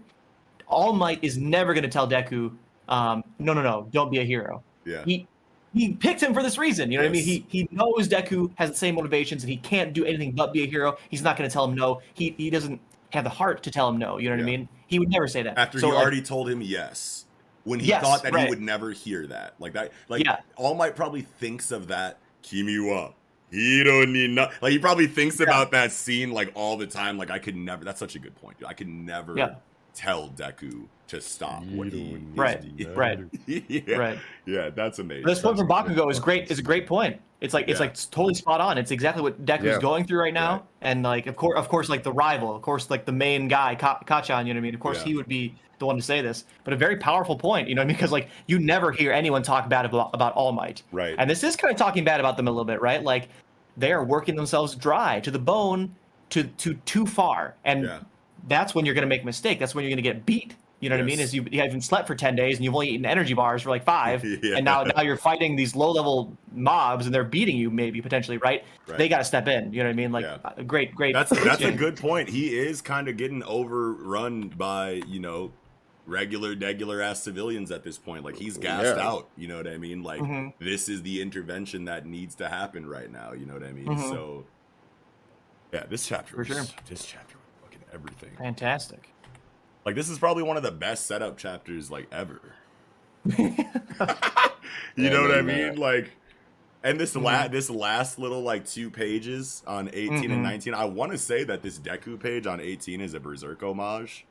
All Might is never going to tell Deku, um, no, no, no, don't be a hero. Yeah. He he picked him for this reason. You know what I mean? He he knows Deku has the same motivations and he can't do anything but be a hero. He's not going to tell him no. He he doesn't have the heart to tell him no. You know what I mean? He would never say that. After So, he like, already told him yes, when he Yes, thought that he would never hear that, like that, like Yeah. All Might probably thinks of that Kimiwa. He don't need no like he probably thinks about that scene like all the time. Like I could never. That's such a good point. dude. I could never Yeah. tell Deku to stop what he mm. Right, right, (laughs) yeah, right. yeah. That's amazing. This point from Bakugo is great. Is a great point. It's like it's Yeah. like totally spot on. It's exactly what Deku's Yeah. going through right now. Right. And like of course, of course, like the rival, of course, like the main guy, Ka- Kacchan. You know what I mean? Of course, Yeah. he would be the one to say this. But a very powerful point. You know, what I mean? because like you never hear anyone talk bad about about All Might. Right. And this is kind of talking bad about them a little bit, right? Like they are working themselves dry to the bone, to to too far, and Yeah. that's when you're going to make a mistake. That's when you're going to get beat. You know what I mean? Is you, you haven't slept for ten days and you've only eaten energy bars for like five, (laughs) Yeah. and now now you're fighting these low level mobs and they're beating you maybe potentially, right? Right. They got to step in. You know what I mean? Like Yeah. uh, great, great. That's that's a good point. He is kind of getting overrun by you know regular, regular ass civilians at this point. Like he's gassed Yeah. out. You know what I mean? Like Mhm. this is the intervention that needs to happen right now. You know what I mean? Mhm. So yeah, this chapter For was, sure. this chapter fucking everything. fantastic. Like this is probably one of the best setup chapters like ever. (laughs) you know what I mean? Like, and this la- this last little like two pages on 18 Mhm. and 19, I want to say that this Deku page on 18 is a Berserk homage.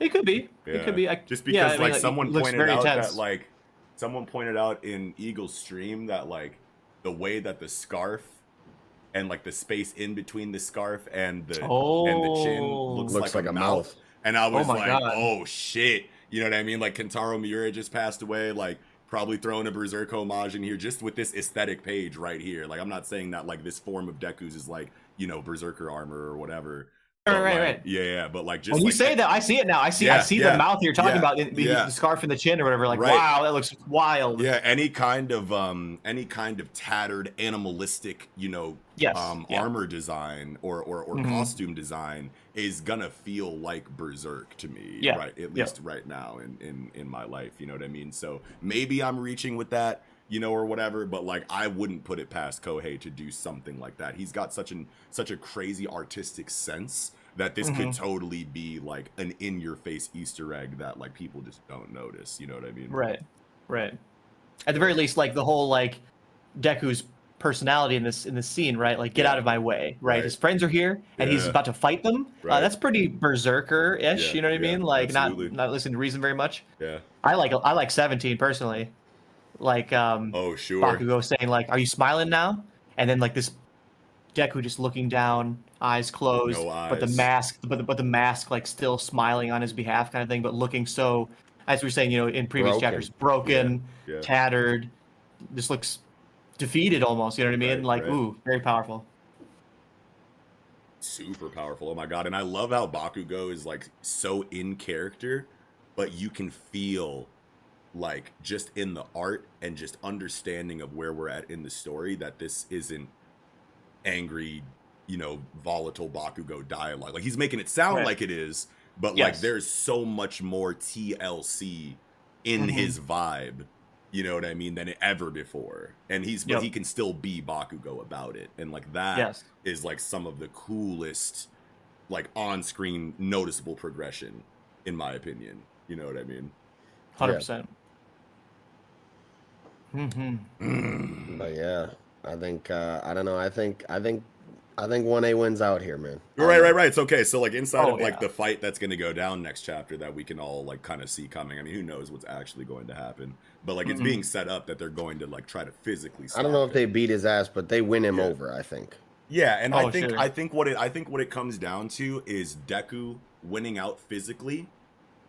It could be. Yeah. It could be. I, Just yeah, because I mean, like someone pointed out intense. that like someone pointed out in Eagle's stream that like the way that the scarf and like the space in between the scarf and the and the chin Oh. looks, Looks like, like a a mouth. mouth. And I oh was my like, God. oh shit. You know what I mean? Like Kentaro Miura just passed away, like probably throwing a Berserk homage in here just with this aesthetic page right here. Like I'm not saying that like this form of Deku's is like, you know, Berserker armor or whatever. Right, right, right. Yeah, yeah, but like just when you like, say that, I see it now. I see. I see yeah, the mouth you're talking yeah, about, the, the- yeah. the scarf in the chin or whatever. Like, Right. wow, that looks wild. Yeah, any kind of um any kind of tattered animalistic, you know, Yes, um yeah. armor design or or, or Mhm. costume design is gonna feel like berserk to me, Yeah, right? At yeah. least right now in in in my life, you know what I mean? So maybe I'm reaching with that, you know, or whatever, but like I wouldn't put it past Kohei to do something like that. He's got such an such a crazy artistic sense that this could Mhm. totally be like an in your face Easter egg that like people just don't notice, you know what I mean? Right, right. At the very least, like the whole like Deku's personality in this in this scene, right? Like, get Yeah. out of my way, right? Right. His friends are here, and he's about to fight them. Uh, that's pretty berserker-ish. Yeah, you know what I yeah, mean? Like, absolutely. not not listening to reason very much. Yeah. I like I like 17 personally. Like, um, Oh sure. Bakugo saying like, "Are you smiling now?" And then like this Deku just looking down, eyes closed, No but the mask, but the, but the mask like still smiling on his behalf, kind of thing, but looking so, as we are saying, you know, in previous Broken. chapters, broken, Yeah, yeah. tattered, just looks defeated almost. You know what I mean? Right, like, right. ooh, very powerful. super powerful. Oh my god! And I love how Bakugo is like so in character, but you can feel like just in the art and just understanding of where we're at in the story that this isn't angry, you know, volatile Bakugo dialogue. Like he's making it sound Right. like it is, but like there's so much more TLC in Mhm. his vibe. You know what I mean? Than ever before, and he's but he can still be Bakugo about it, and like that is Yes. like some of the coolest, like on-screen noticeable progression, in my opinion. You know what I mean? Hundred percent. Mm-hmm. But yeah, I think uh, I don't know. I think I think I think one A wins out here, man. Right, right, right. It's okay. So like inside Oh, of like yeah. the fight that's going to go down next chapter that we can all like kind of see coming. I mean, who knows what's actually going to happen? But like it's Mhm. being set up that they're going to like try to physically. I don't know stop if it. they beat his ass, but they win him over. I think. Yeah, and I Oh, think sure. I think what it I think what it comes down to is Deku winning out physically,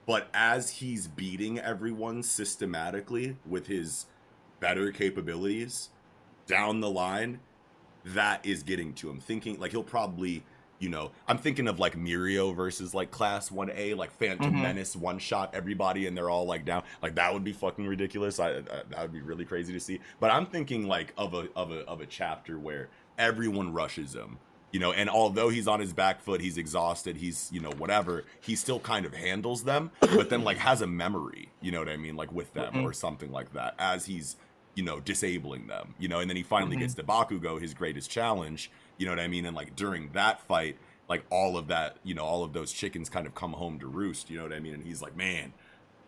but as he's beating everyone systematically with his better capabilities down the line, that is getting to him. Thinking like he'll probably, you know, I'm thinking of like Mirio versus like Class 1A, like Phantom Mhm. Menace one shot everybody and they're all like down. Like that would be fucking ridiculous. I, I that would be really crazy to see. But I'm thinking like of a of a of a chapter where everyone rushes him. You know, and although he's on his back foot, he's exhausted, he's, you know, whatever, he still kind of handles them, but then like has a memory, you know what I mean, like with them Mhm. or something like that as he's you know, disabling them, you know, and then he finally Mhm. gets to Bakugo, his greatest challenge, you know what I mean? And like during that fight, like all of that, you know, all of those chickens kind of come home to roost, you know what I mean? And he's like, man,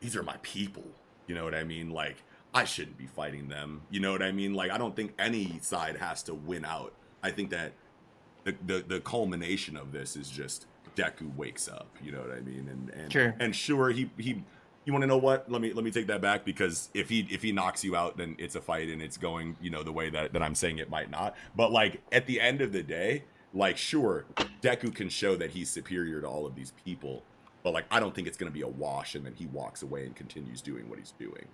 these are my people, you know what I mean? Like, I shouldn't be fighting them, you know what I mean? Like, I don't think any side has to win out. I think that the, the, the culmination of this is just Deku wakes up, you know what I mean? And, and, Sure. and sure, he, he, you want to know what? Let me let me take that back because if he if he knocks you out, then it's a fight and it's going you know the way that that I'm saying it might not. But like at the end of the day, like sure, Deku can show that he's superior to all of these people, but like I don't think it's gonna be a wash and then he walks away and continues doing what he's doing.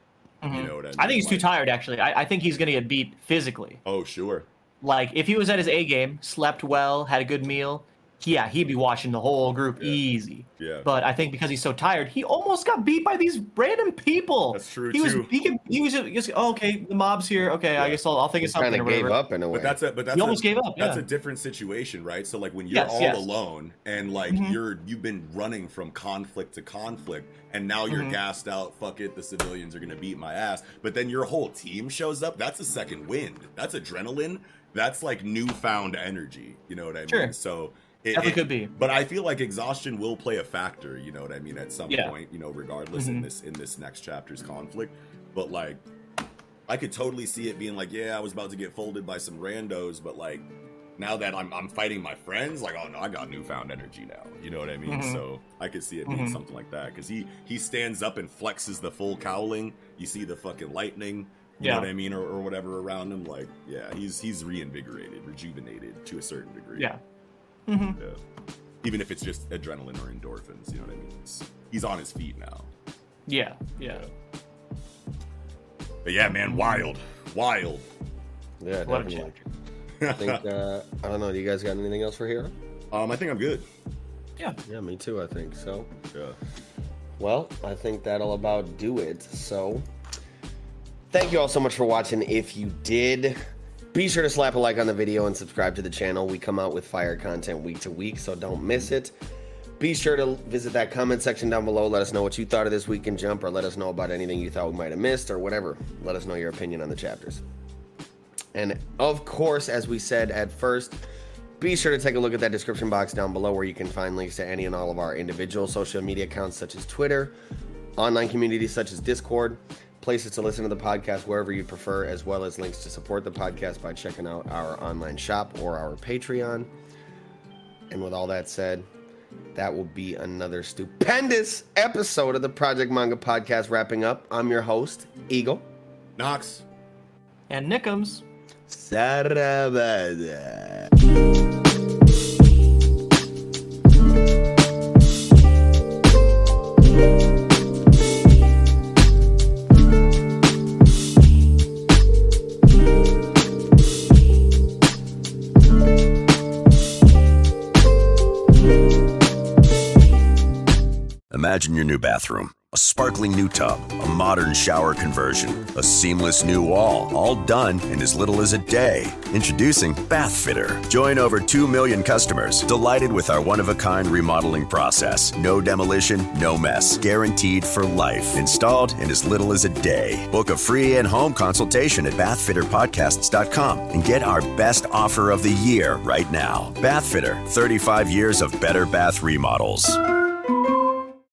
You Mhm. know what I mean? I think he's too tired. Actually, I, I think he's gonna get beat physically. Oh sure, Like if he was at his A game, slept well, had a good meal, yeah, he'd be watching the whole group easy. yeah. But I think because he's so tired, he almost got beat by these random people. That's true, He was he could he was just, just oh, okay, the mob's here. Okay, I guess I'll, I'll think He of something. kind of gave up in a way. But that's a but that's He a, almost gave up, That's yeah. a different situation, right? So like when you're Yes, all yes. alone and like Mhm. you're you've been running from conflict to conflict, and now you're Mhm. gassed out. Fuck it, the civilians are gonna beat my ass. But then your whole team shows up. That's a second wind. That's adrenaline. That's like newfound energy. You know what I mean? Sure. So. It, could be. but I feel like exhaustion will play a factor. You know what I mean? At some Yeah. point, you know, regardless in Mhm. this in this next chapter's conflict. But like, I could totally see it being like, yeah, I was about to get folded by some randos, but like now that I'm I'm fighting my friends, like, oh no, I got newfound energy now. You know what I mean? Mhm. So I could see it being Mhm. something like that because he he stands up and flexes the full cowling. You see the fucking lightning. You Yeah. know what I mean, or, or whatever around him. Like, yeah, he's he's reinvigorated, rejuvenated to a certain degree. Yeah. Hmm Yeah. Even if it's just adrenaline or endorphins, you know what I mean? It's, he's on his feet now. Yeah. Yeah. But yeah, man, wild, wild. yeah, What definitely. chapter. I think uh, I don't know. Do you guys got anything else for here? Um, I think I'm good. Yeah. Yeah, me too. I think so. Yeah. Well, I think that'll about do it. So, thank you all so much for watching. If you did, be sure to slap a like on the video and subscribe to the channel. We come out with fire content week to week, so don't miss it. Be sure to visit that comment section down below. Let us know what you thought of this week in Jump, or let us know about anything you thought we might have missed, or whatever. Let us know your opinion on the chapters. And of course, as we said at first, be sure to take a look at that description box down below where you can find links to any and all of our individual social media accounts, such as Twitter, online communities such as Discord, places to listen to the podcast wherever you prefer, as well as links to support the podcast by checking out our online shop or our Patreon. And with all that said, that will be another stupendous episode of the Project Manga Podcast wrapping up. I'm your host, Eagle. Knox. And Nickums. Sarabada. Imagine your new bathroom. a sparkling new tub, a modern shower conversion, a seamless new wall, all done in as little as a day. Introducing Bath Fitter. Join over 2 million customers delighted with our one of a kind remodeling process. No demolition, no mess. Guaranteed for life. Installed in as little as a day. Book a free in home consultation at bathfitterpodcasts.com and get our best offer of the year right now. Bath Fitter 35 years of better bath remodels.